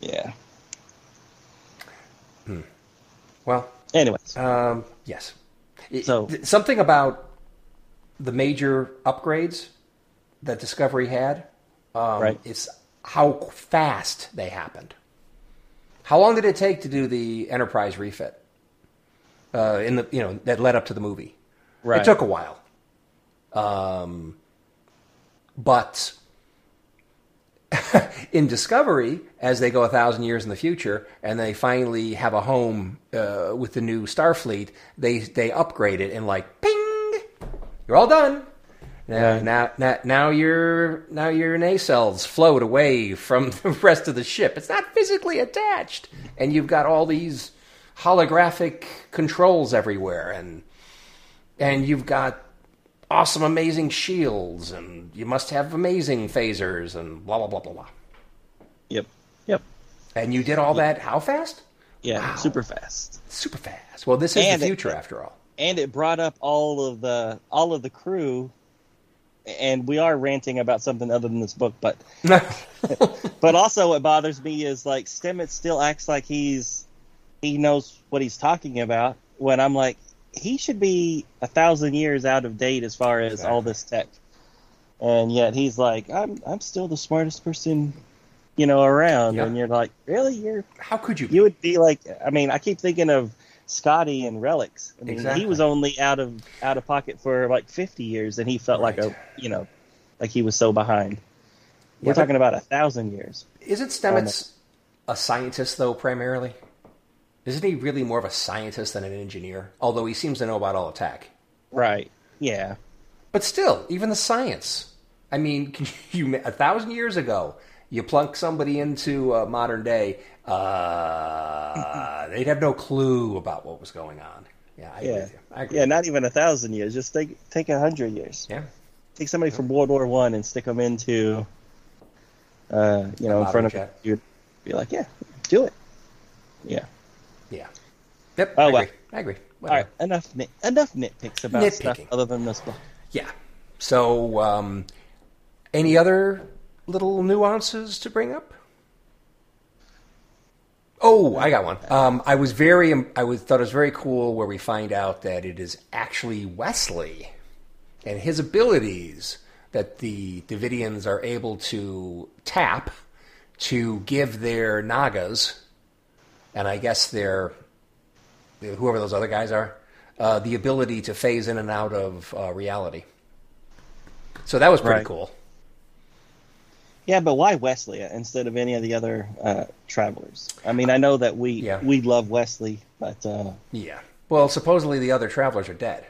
Yeah. Hmm. Well, Anyways, um, yes. So- th- something about the major upgrades that Discovery had. Um, Right. It's how fast they happened. How long did it take to do the Enterprise refit? Uh, in the you know that led up to the movie. right. It took a while. Um, but in Discovery, as they go a thousand years in the future, and they finally have a home uh, with the new Starfleet, they they upgrade it and like ping, you're all done. Now, Right. now, now, now your now your nacelles float away from the rest of the ship. It's not physically attached, and you've got all these holographic controls everywhere, and and you've got awesome, amazing shields, and you must have amazing phasers, and blah blah blah blah blah. Yep. Yep. And you did all that how fast? Yeah. Wow. Super fast. Super fast. Well, this is And the it- future after all. and it brought up all of the all of the crew and we are ranting about something other than this book, but but also what bothers me is like Stamets still acts like he's he knows what he's talking about when I'm like he should be a thousand years out of date as far as all this tech, and yet he's like I'm I'm still the smartest person you know around, Yeah. and you're like really you're How could you? you would be like I mean I keep thinking of Scotty and relics. I mean Exactly. he was only out of out of pocket for like 50 years, and he felt like a you know like he was so behind. We're talking about a thousand years. Isn't Stamets a scientist, though, primarily? Isn't he really more of a scientist than an engineer? Although he seems to know about all attack. Right. Yeah. But still, even the science. I mean, can you a thousand years ago, you plunk somebody into uh, modern day, uh, they'd have no clue about what was going on. Yeah, I agree Yeah. with you. I agree. Yeah, not even a thousand years. Just take take a hundred years. yeah. Take somebody from World War One and stick them into, uh, you know, in front of you. Be like, yeah, do it. Yeah. Yeah. Yep. Oh, I well. agree. I agree. All right. Enough nit- enough nitpicks about stuff other than this book. Yeah. So, um, any other little nuances to bring up? Oh, I got one. Um, I was very, I was thought it was very cool where we find out that it is actually Wesley and his abilities that the Devidians are able to tap to give their Nagas, and I guess their whoever those other guys are, uh, the ability to phase in and out of uh, reality. So that was pretty Right. cool. Yeah, but why Wesley instead of any of the other uh, travelers? I mean, I know that we Yeah. we love Wesley, but uh, Yeah. Well, supposedly the other travelers are dead.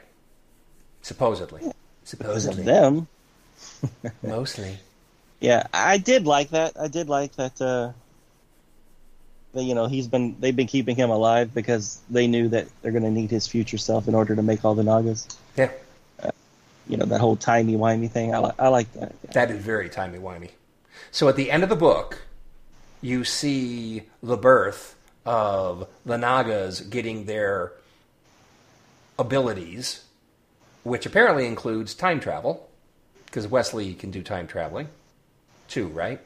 Supposedly. because Supposedly. them, Mostly. Yeah, I did like that. I did like that. Uh, that you know he's been they've been keeping him alive because they knew that they're going to need his future self in order to make all the Nagas. Yeah. You know that whole timey wimey thing. I li- I like that. That is very timey wimey. So at the end of the book, you see the birth of the Nagas getting their abilities, which apparently includes time travel, because Wesley can do time traveling too, right?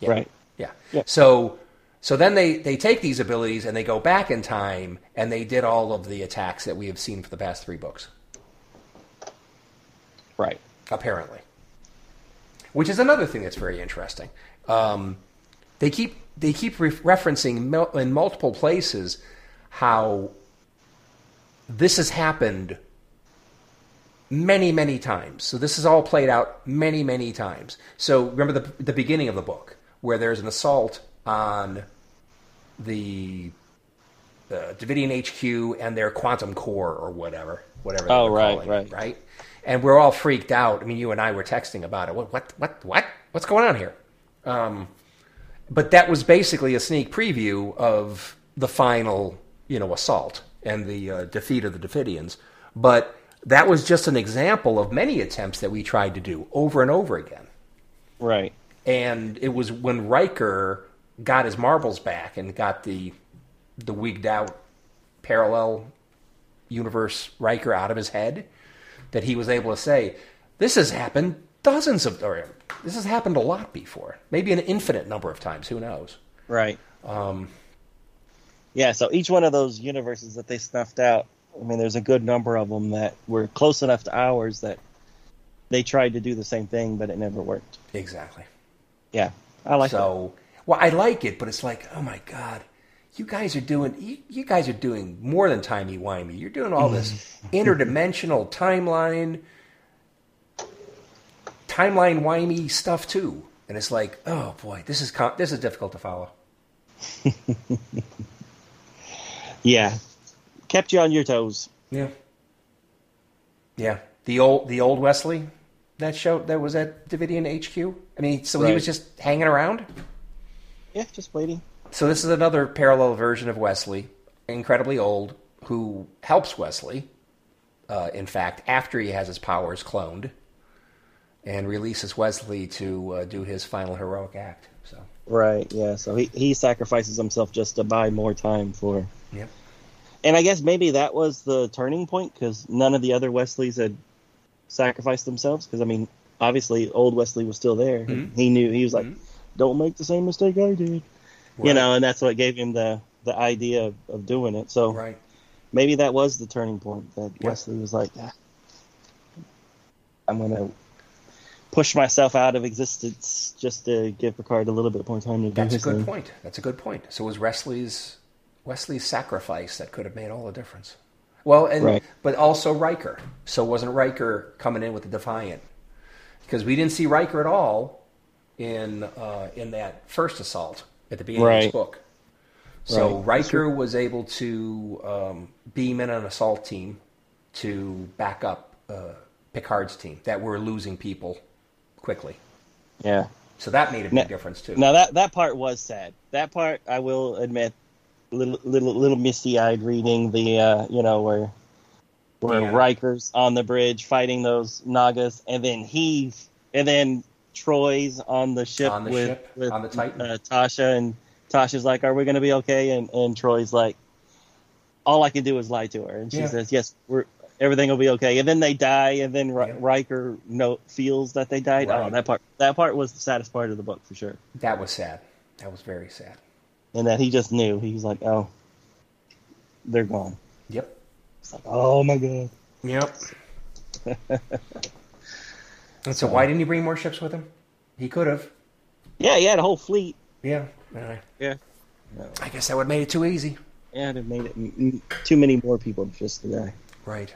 Yeah. Right. Yeah. Yeah. So so then they, they take these abilities and they go back in time and they did all of the attacks that we have seen for the past three books, Right. apparently. Which is another thing that's very interesting. Um, they keep they keep re- referencing in multiple places how this has happened many many times. So this is all played out many many times. So remember the the beginning of the book where there's an assault on the uh, Devidian HQ and their quantum core or whatever, whatever. Oh, right, calling right. right. And we're all freaked out. I mean, you and I were texting about it. What, what, what, what? What's going on here? Um, but that was basically a sneak preview of the final, you know, assault and the uh, defeat of the Devidians. But that was just an example of many attempts that we tried to do over and over again. Right. And it was when Riker got his marbles back and got the the wigged out parallel universe Riker out of his head that he was able to say, "This has happened dozens of, or this has happened a lot before, maybe an infinite number of times. Who knows?" Right. Um, Yeah. So each one of those universes that they snuffed out, I mean, there's a good number of them that were close enough to ours that they tried to do the same thing, but it never worked. exactly. Yeah. I like that. so, well, I like it, but it's like, oh my god, you guys are doing, you, you guys are doing more than timey wimey. You're doing all this mm-hmm. interdimensional timeline, timeline wimey stuff too, and it's like, oh boy, this is com- this is difficult to follow. Yeah. Kept you on your toes. Yeah, yeah. The old the old Wesley that show that was at Devidian HQ. I mean, so he was just hanging around. Yeah. Just waiting. So this is another parallel version of Wesley, incredibly old, who helps Wesley. Uh, in fact, after he has his powers cloned, and releases Wesley to uh, do his final heroic act. So, Right. Yeah. So he he sacrifices himself just to buy more time for. yep. And I guess maybe that was the turning point because none of the other Wesleys had sacrificed themselves. Because I mean, obviously old Wesley was still there. Mhm. He knew he was like, Mhm. "Don't make the same mistake I did," you know, and that's what gave him the the idea of, of doing it. So Right. maybe that was the turning point that Yeah. Wesley was like, "Ah, "I'm gonna." Push myself out of existence just to give Picard a little bit more time to do That's a good thing. point. That's a good point. So it was Wesley's Wesley's sacrifice that could have made all the difference. Well, and Right. but also Riker. So wasn't Riker coming in with the Defiant? Because we didn't see Riker at all in uh, in that first assault at the beginning of this book. So Right. Riker was able to um, beam in an assault team to back up uh, Picard's team that were losing people quickly. Yeah. So that made a big Now- difference too. Now that that part was sad. That part I will admit, little little little misty eyed reading the uh, you know where where Yeah. Riker's on the bridge fighting those Nagas, and then he's and then Troi's on the ship On the with ship, with on the Titan. Uh, Tasha, and Tasha's like, "Are we going to be okay?" And and Troi's like, "All I can do is lie to her," and she Yeah. says, "Yes, we're." Everything will be okay, and then they die, and then Ri- Yeah. Riker no, feels that they died. Oh, that part that part was the saddest part of the book for sure that was sad. That was very sad. and that he just knew. He was like, "Oh, they're gone." Yep. It's like, "Oh my god." Yep. and so, why didn't he bring more ships with him? He could have. Yeah, he had a whole fleet. Yeah. Alright. Yeah, I guess that would have made it too easy. yeah, it made it m- m- too many more people just to die. Right.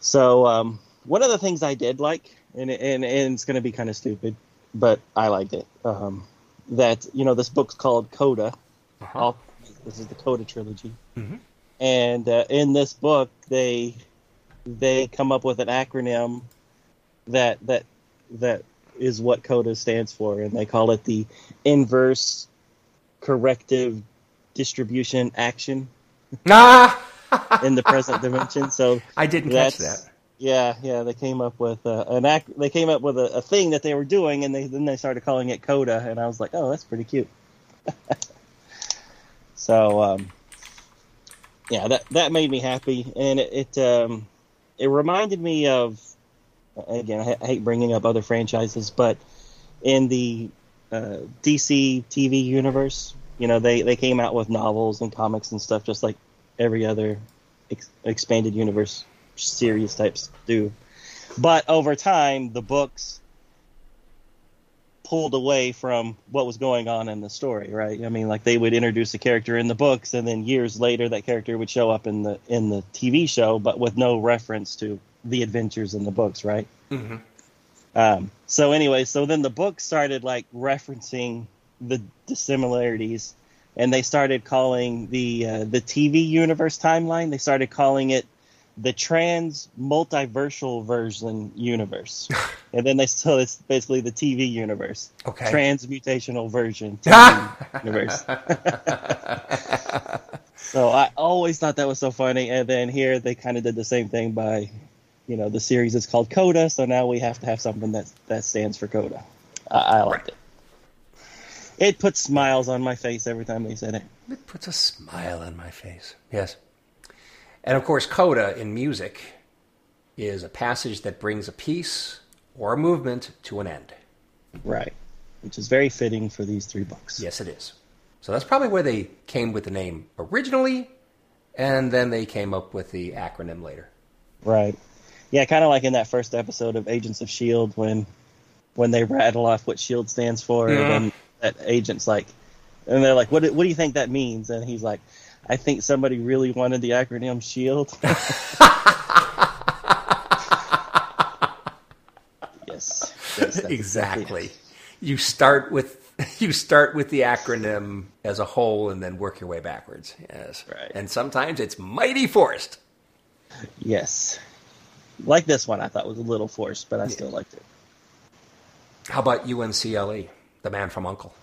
So, um, one of the things I did like, and and and it's going to be kind of stupid, but I liked it. Um, that you know, this book's called Coda. Uh-huh. All, this is the Coda trilogy, Mhm. and uh, in this book, they they come up with an acronym that that that is what Coda stands for, and they call it the inverse corrective distribution action Ah! in the present dimension. So I didn't catch that. Yeah, yeah, they came up with uh, an act. They came up with a, a thing that they were doing, and they then they started calling it Coda, and I was like, oh, that's pretty cute. so, um, yeah, that that made me happy, and it it, um, it reminded me of again, I, hate bringing up other franchises, but in the uh, DC TV universe, you know, they they came out with novels and comics and stuff, just like every other ex- expanded universe series types do. But over time, the books pulled away from what was going on in the story, right? I mean, like they would introduce a character in the books, and then years later, that character would show up in the in the TV show, but with no reference to the adventures in the books, right? hmm Um, so anyway, so then the book started like referencing the dissimilarities, and they started calling the uh, the TV universe timeline. They started calling it the trans multiversal version universe, and then they so it's basically the TV universe, Okay. transmutational version universe. So I always thought that was so funny, and then here they kind of did the same thing by, you know, the series is called Coda, so now we have to have something that that stands for Coda. I, I liked it. It put smiles on my face every time they said it. It puts a smile on my face. Yes. And of course, coda in music is a passage that brings a piece or a movement to an end. Right, which is very fitting for these three books. Yes, it is. So that's probably where they came with the name originally, and then they came up with the acronym later. Right. Yeah, kind of like in that first episode of Agents of Shield when when they rattle off what Shield stands for, Yeah. and then that agent's like, and they're like, "What? What do you think that means?" And he's like, "I think somebody really wanted the acronym Shield." yes. yes exactly. You start with you start with the acronym as a whole, and then work your way backwards. Yes. Right. And sometimes it's mighty forced. Yes. Like this one, I thought was a little forced, but I still liked it. How about UNCLE, the man from Uncle?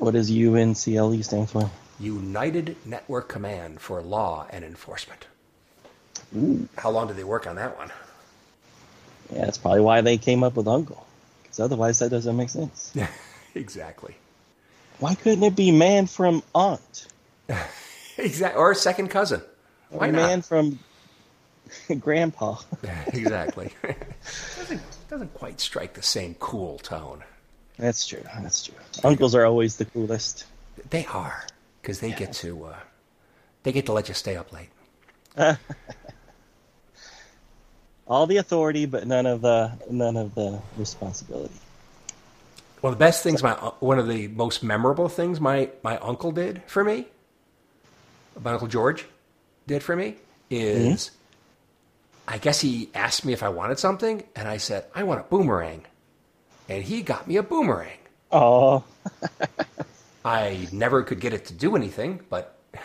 What does UNCLE stand for? United Network Command for Law and Enforcement. How long did they work on that one? Yeah, that's probably why they came up with Uncle, because otherwise that doesn't make sense. exactly. Why couldn't it be man from aunt? Exactly. Or a second cousin. Or Why not? man from Grandpa. exactly. doesn't doesn't quite strike the same cool tone. That's true. That's true. Uncles are always the coolest. They are because they get to uh, they get to let you stay up late. All the authority, but none of the none of the responsibility. Well, the best things my one of the most memorable things my my uncle did for me, my uncle George did for me is, I guess he asked me if I wanted something, and I said I want a boomerang, and he got me a boomerang. Oh, I never could get it to do anything, but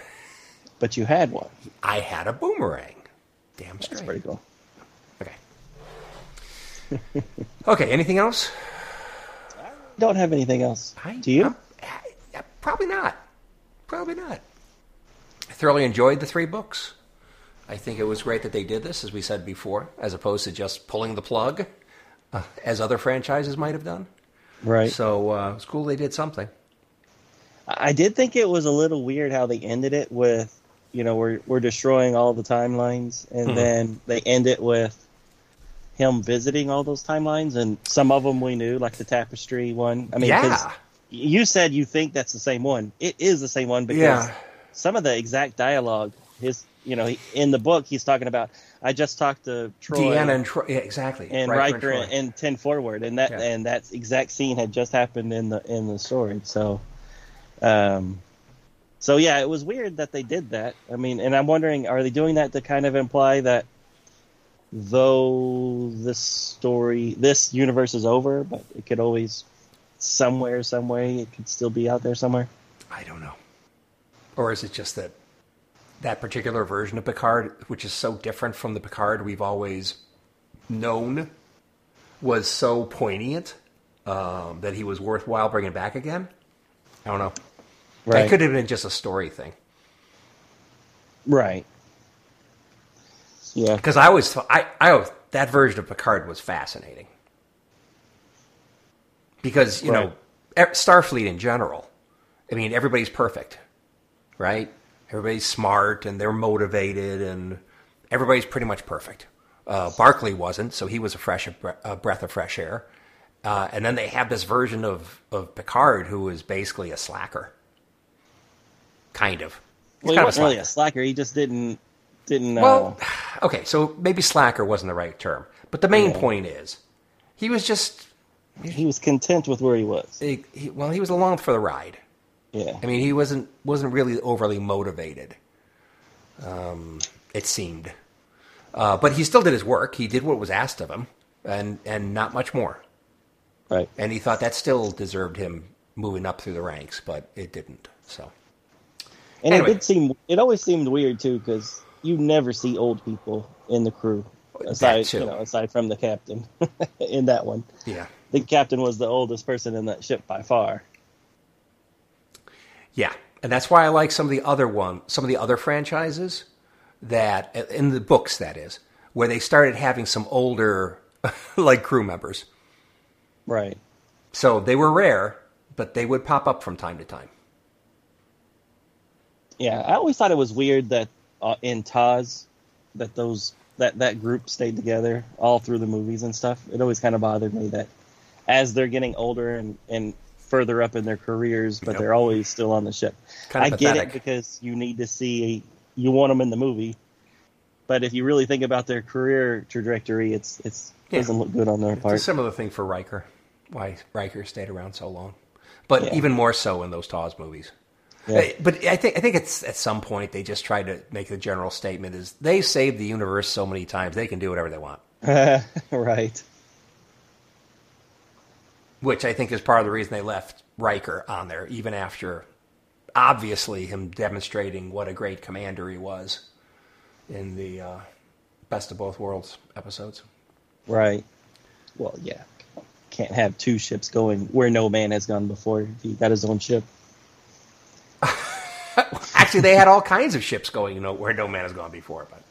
but you had one. I had a boomerang. Damn That's straight. pretty cool. Okay. okay. Anything else? I Don't have anything else. I, Do you? I- I- probably not. Probably not. I thoroughly enjoyed the three books. I think it was great that they did this, as we said before, as opposed to just pulling the plug, uh, as other franchises might have done. right. So uh, it's cool they did something. I did think it was a little weird how they ended it with, you know, we're we're destroying all the timelines, and Mhm. then they end it with him visiting all those timelines, and some of them we knew, like the tapestry one. I mean, yeah, you said you think that's the same one. It is the same one because Yeah. some of the exact dialogue, his, you know, he, in the book, he's talking about. I just talked to Troi Deanna and Troi. Yeah, exactly. and Riker Riker and, and Ten Forward, and that Yeah. and that exact scene had just happened in the in the story. So, um, so yeah, it was weird that they did that. I mean, and I'm wondering, are they doing that to kind of imply that though this story, this universe is over, but it could always somewhere, some way, it could still be out there somewhere. I don't know. Or is it just that that particular version of Picard, which is so different from the Picard we've always known, was so poignant um, that he was worthwhile bringing back again? I don't know. That could have been just a story thing. right. Yeah, Because I always thought I, I always, that version of Picard was fascinating. Because you know, Right. e- Starfleet in general, I mean, everybody's perfect, right? Everybody's smart and they're motivated, and everybody's pretty much perfect. Uh, Barclay wasn't, so he was a fresh a breath of fresh air. Uh, and then they have this version of, of Picard who is basically a slacker, kind of. He's well, he wasn't really a slacker. He just didn't didn't. Well, uh, okay, so maybe slacker wasn't the right term, but the main Yeah. point is he was just he was content with where he was. he, he- well, he was along for the ride. Yeah. I mean, he wasn't wasn't really overly motivated. Um, it seemed, uh, but he still did his work. He did what was asked of him, and and not much more. Right. And he thought that still deserved him moving up through the ranks, but it didn't. So And Anyway. it did seem it always seemed weird too because you never see old people in the crew aside you know aside from the captain in that one. yeah, The captain was the oldest person in that ship by far. Yeah, and that's why I like some of the other one, some of the other franchises that in the books that is, where they started having some older like crew members. Right. So they were rare, but they would pop up from time to time. Yeah, I always thought it was weird that uh, in TOS that those that that group stayed together all through the movies and stuff. It always kind of bothered me that as they're getting older and and further up in their careers, but Yep. they're always still on the ship. Kind I of get it because you need to see you want them in the movie, but if you really think about their career trajectory, it's it's Yeah. doesn't look good on their part. It's a part. similar thing for Riker. Why Riker stayed around so long, but Yeah. even more so in those TOS movies. Yeah. Uh, But I think I think it's at some point they just tried to make the general statement is they saved the universe so many times they can do whatever they want. right. Which I think is part of the reason they left Riker on there, even after obviously him demonstrating what a great commander he was in the uh, Best of Both Worlds episodes. Right. Well, yeah. Can't have two ships going where no man has gone before. He got his own ship. Actually, they had all kinds of ships going, you know, where no man has gone before. But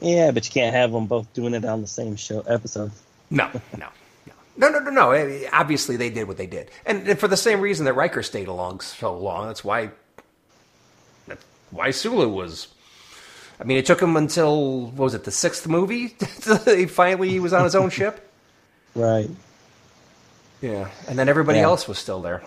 Yeah, but you can't have them both doing it on the same show episode. no, no, no, no, no, no, no. Obviously, they did what they did, and, and for the same reason that Riker stayed along so long. That's why. That's why Sulu was I mean, it took him until what was it the sixth movie? he finally he was on his own ship. Right. Yeah, and then everybody Yeah. else was still there.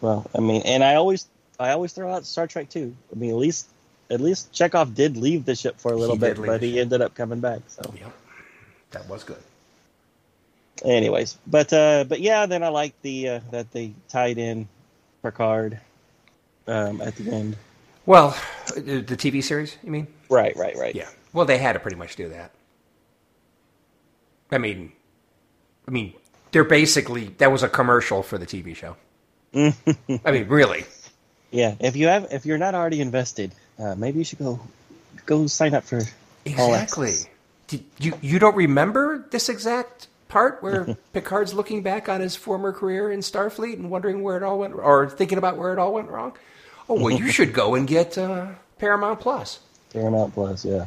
Well, I mean, and I always, I always throw out Star Trek too. I mean, at least, at least Chekov did leave the ship for a little He bit, but he ended up coming back. So, Yep, that was good. Anyways, but uh, but yeah, then I like the uh, that they tied in Picard um, at the end. Well, the TV series, you mean? Right, right, right. Yeah. Well, they had to pretty much do that. I mean, I mean, they're basically that was a commercial for the TV show. I mean, really. yeah. If you have, if you're not already invested, uh, maybe you should go go sign up for Exactly. Did you you don't remember this exact part where Picard's looking back on his former career in Starfleet and wondering where it all went, or thinking about where it all went wrong? Oh well, you should go and get uh, Paramount Plus. Paramount Plus, yeah.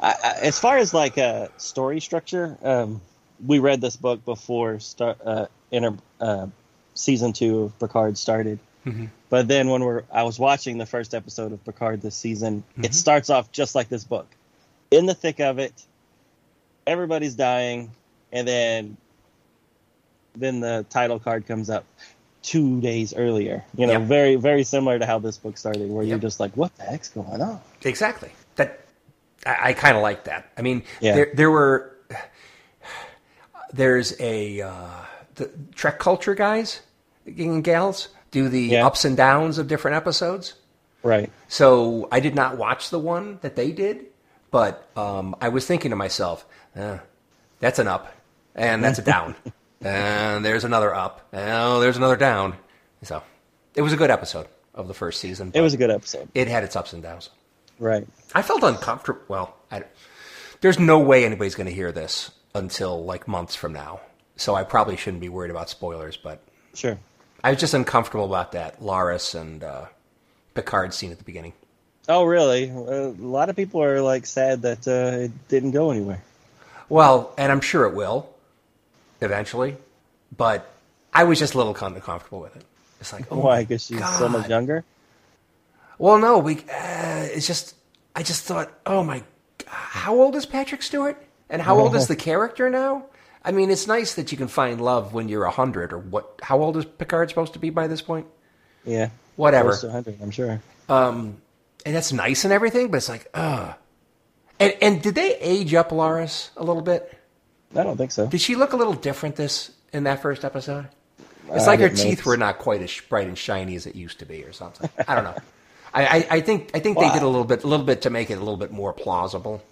I, I, as far as like uh, story structure, um, we read this book before start, uh, inter, uh, season two of Picard started. But then when we're, I was watching the first episode of Picard this season. It starts off just like this book, in the thick of it. Everybody's dying, and then then the title card comes up two days earlier. You know, Yep. very very similar to how this book started, where you're just like, what the heck's going on? Exactly. That I, I kind of like that. I mean, Yeah. there there were there's a uh, the Trek culture guys and gals do the Yeah. ups and downs of different episodes. Right. So I did not watch the one that they did, but um, I was thinking to myself, uh, that's an up, and that's a down, and there's another up, and oh, there's another down. So it was a good episode of the first season. It was a good episode. It had its ups and downs. Right. I felt uncomfortable. Well, I, there's no way anybody's going to hear this until like months from now, so I probably shouldn't be worried about spoilers. But Sure. I was just uncomfortable about that Laris and uh, Picard scene at the beginning. Oh, really? A lot of people are like sad that uh, it didn't go anywhere. Well, and I'm sure it will eventually, but I was just a little kind of comfortable with it. It's like, oh, Why? Because she's so much younger. well, no, we. Uh, it's just, I just thought, oh my, how old is Patrick Stewart, and how old is the character now? I mean, it's nice that you can find love when you're a hundred, or what? How old is Picard supposed to be by this point? Yeah. Whatever. 100, I'm sure. Um, and that's nice and everything, but it's like, ugh. And and did they age up Laris a little bit? I don't think so. Did she look a little different this in that first episode? It's I like her teeth were not quite as bright and shiny as it used to be, or something. I don't know. I, I, I think I think they did a little bit, a little bit to make it a little bit more plausible.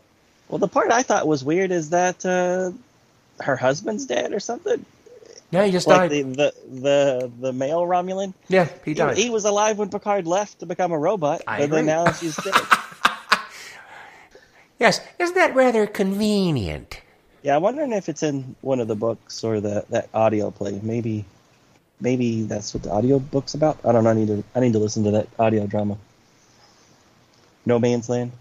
Well, the part I thought was weird is that uh, her husband's dead or something. Yeah, he just Like died. the, the the the male Romulan. yeah, he He, died. he was alive when Picard left to become a robot, I but then agree. now she's dead. yes, isn't that rather convenient? Yeah, I'm wondering if it's in one of the books or the that audio play. Maybe, maybe that's what the audio book's about. I don't know. I need to I need to listen to that audio drama. No Man's Land.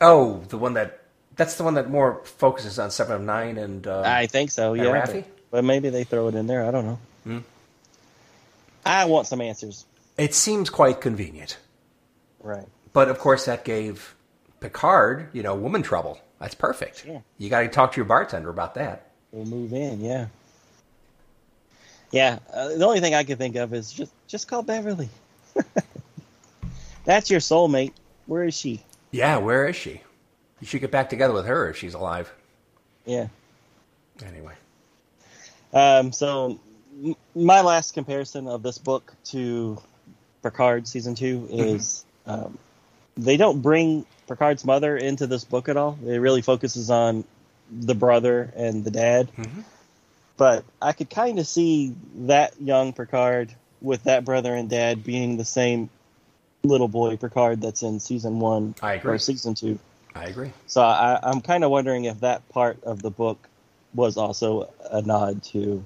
Oh, the one that that's the one that more focuses on Seven of Nine and uh, I think so. Yeah, but, but maybe they throw it in there. I don't know. Hmm. I want some answers. it seems quite convenient. Right. But of course, that gave Picard, you know, woman trouble. That's perfect. Yeah. You got to talk to your bartender about that. We'll move in. Yeah. Yeah. Uh, the only thing I can think of is just just call Beverly. That's your soulmate. Where is she? Yeah, where is she? You should get back together with her if she's alive. Yeah. Anyway. Um, so, m- my last comparison of this book to Picard season two is um, they don't bring Picard's mother into this book at all. It really focuses on the brother and the dad. Mhm. But I could kind of see that young Picard with that brother and dad being the same little boy Picard that's in season one I agree. or season two. I agree. So I, I'm kind of wondering if that part of the book was also a nod to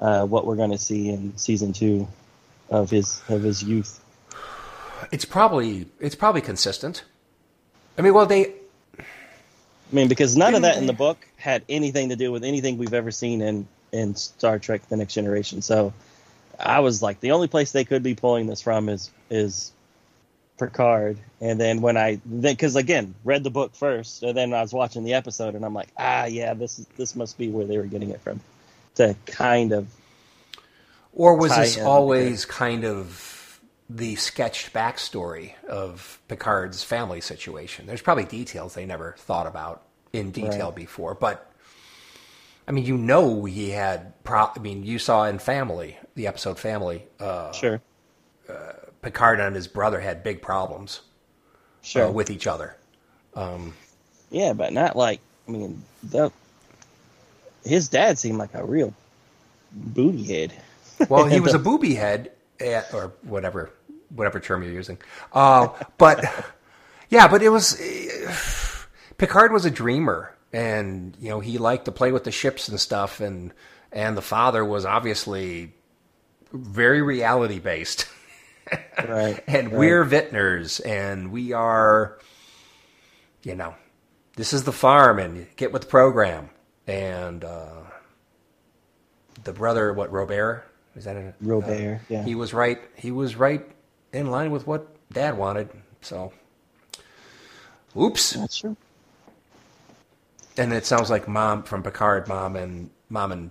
uh, what we're going to see in season two of his of his youth. It's probably it's probably consistent. I mean, well, they I mean, because none of that in the book had anything to do with anything we've ever seen in in Star Trek: The Next Generation. So I was like, the only place they could be pulling this from is is Picard, and then when I then because again read the book first, and then I was watching the episode, and I'm like, ah, yeah, this is this must be where they were getting it from, to kind of. Or was this always kind of the sketched backstory of Picard's family situation? There's probably details they never thought about in detail Right. before, but I mean, you know, he had. Pro- I mean, you saw in Family, the episode Family, uh, Sure, Picard and his brother had big problems sure, uh, with each other. yeah, but not like I mean, the his dad seemed like a real booty head. Well, he was a booby head, eh, or whatever, whatever term you're using. Uh, but yeah, but it was Picard was a dreamer, and you know he liked to play with the ships and stuff, and and the father was obviously very reality based. right, and right. we're vintners, and we are, you know, this is the farm, and get with the program. And uh, the brother, what Robert is that it? Robert, yeah. He was right. He was right in line with what Dad wanted. So, oops. That's true. And it sounds like Mom from Picard, Mom and Mom and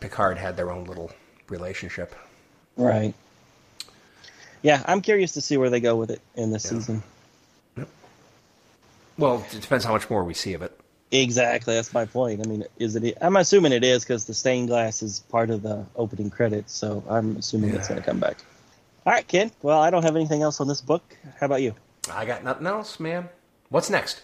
Picard had their own little relationship. Right. Yeah, I'm curious to see where they go with it in this Yeah. season. Well, it depends how much more we see of it. Exactly, that's my point. I mean, is it? I'm assuming it is because the stained glass is part of the opening credits, so I'm assuming it's going to come back. All right, Ken. Well, I don't have anything else on this book. How about you? I got nothing else, man. What's next?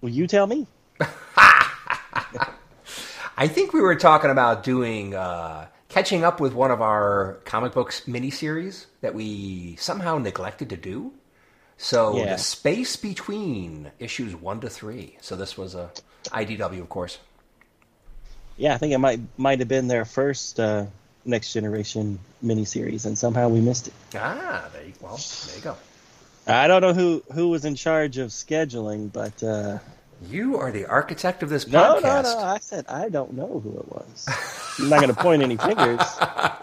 Will you tell me? I think we were talking about doing uh, catching up with one of our comic books miniseries that we somehow neglected to do. So Yeah. the space between issues one to three. So this was a IDW, of course. Yeah, I think it might might have been their first uh, next generation miniseries, and somehow we missed it. Ah, there you, well, there you go. I don't know who who was in charge of scheduling, but uh, You are the architect of this no, podcast. no, no. I said I don't know who it was. I'm not going to point any fingers,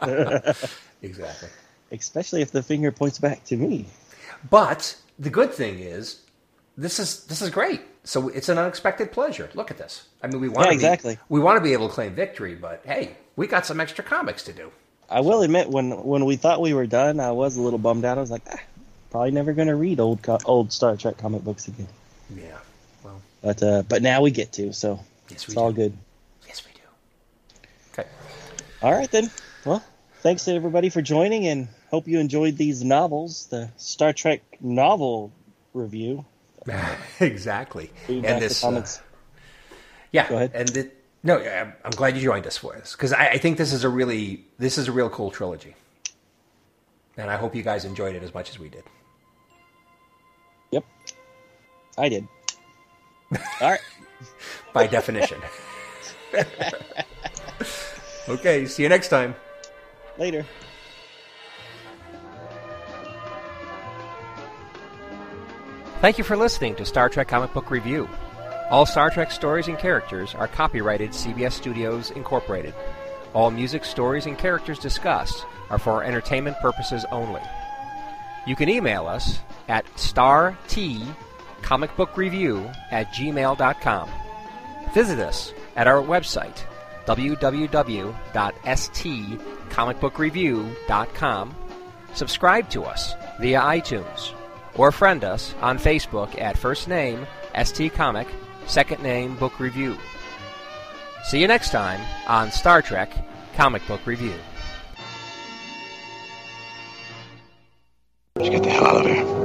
Exactly. especially if the finger points back to me. But the good thing is, this is this is great. So it's an unexpected pleasure. Look at this. I mean, we want Yeah, to exactly. Be, we want to be able to claim victory, but hey, we got some extra comics to do. I will admit, when when we thought we were done, I was a little bummed out. I was like, ah, probably never going to read old old Star Trek comic books again. Yeah. Well, But uh, but now we get to, so yes, it's all good. Yes, we do. Okay. All right then. Well, thanks to everybody for joining, and hope you enjoyed these novels. The Star Trek novel review. exactly. Read And this, the uh, yeah. Go ahead. And it, no, I'm, I'm glad you joined us for this because I, I think this is a really this is a real cool trilogy, and I hope you guys enjoyed it as much as we did. Yep, I did. All right. By definition. okay. See you next time. Later. Thank you for listening to Star Trek Comic Book Review. All Star Trek stories and characters are copyrighted CBS Studios Incorporated. All music, stories, and characters discussed are for entertainment purposes only. You can email us at startcomicbookreview at gmail.com. Visit us at our website, www.stcomicbookreview.com. Subscribe to us via iTunes or friend us on Facebook at first name ST Comic, second name Book Review. See you next time on Star Trek Comic Book Review. Let's get the hell out of here.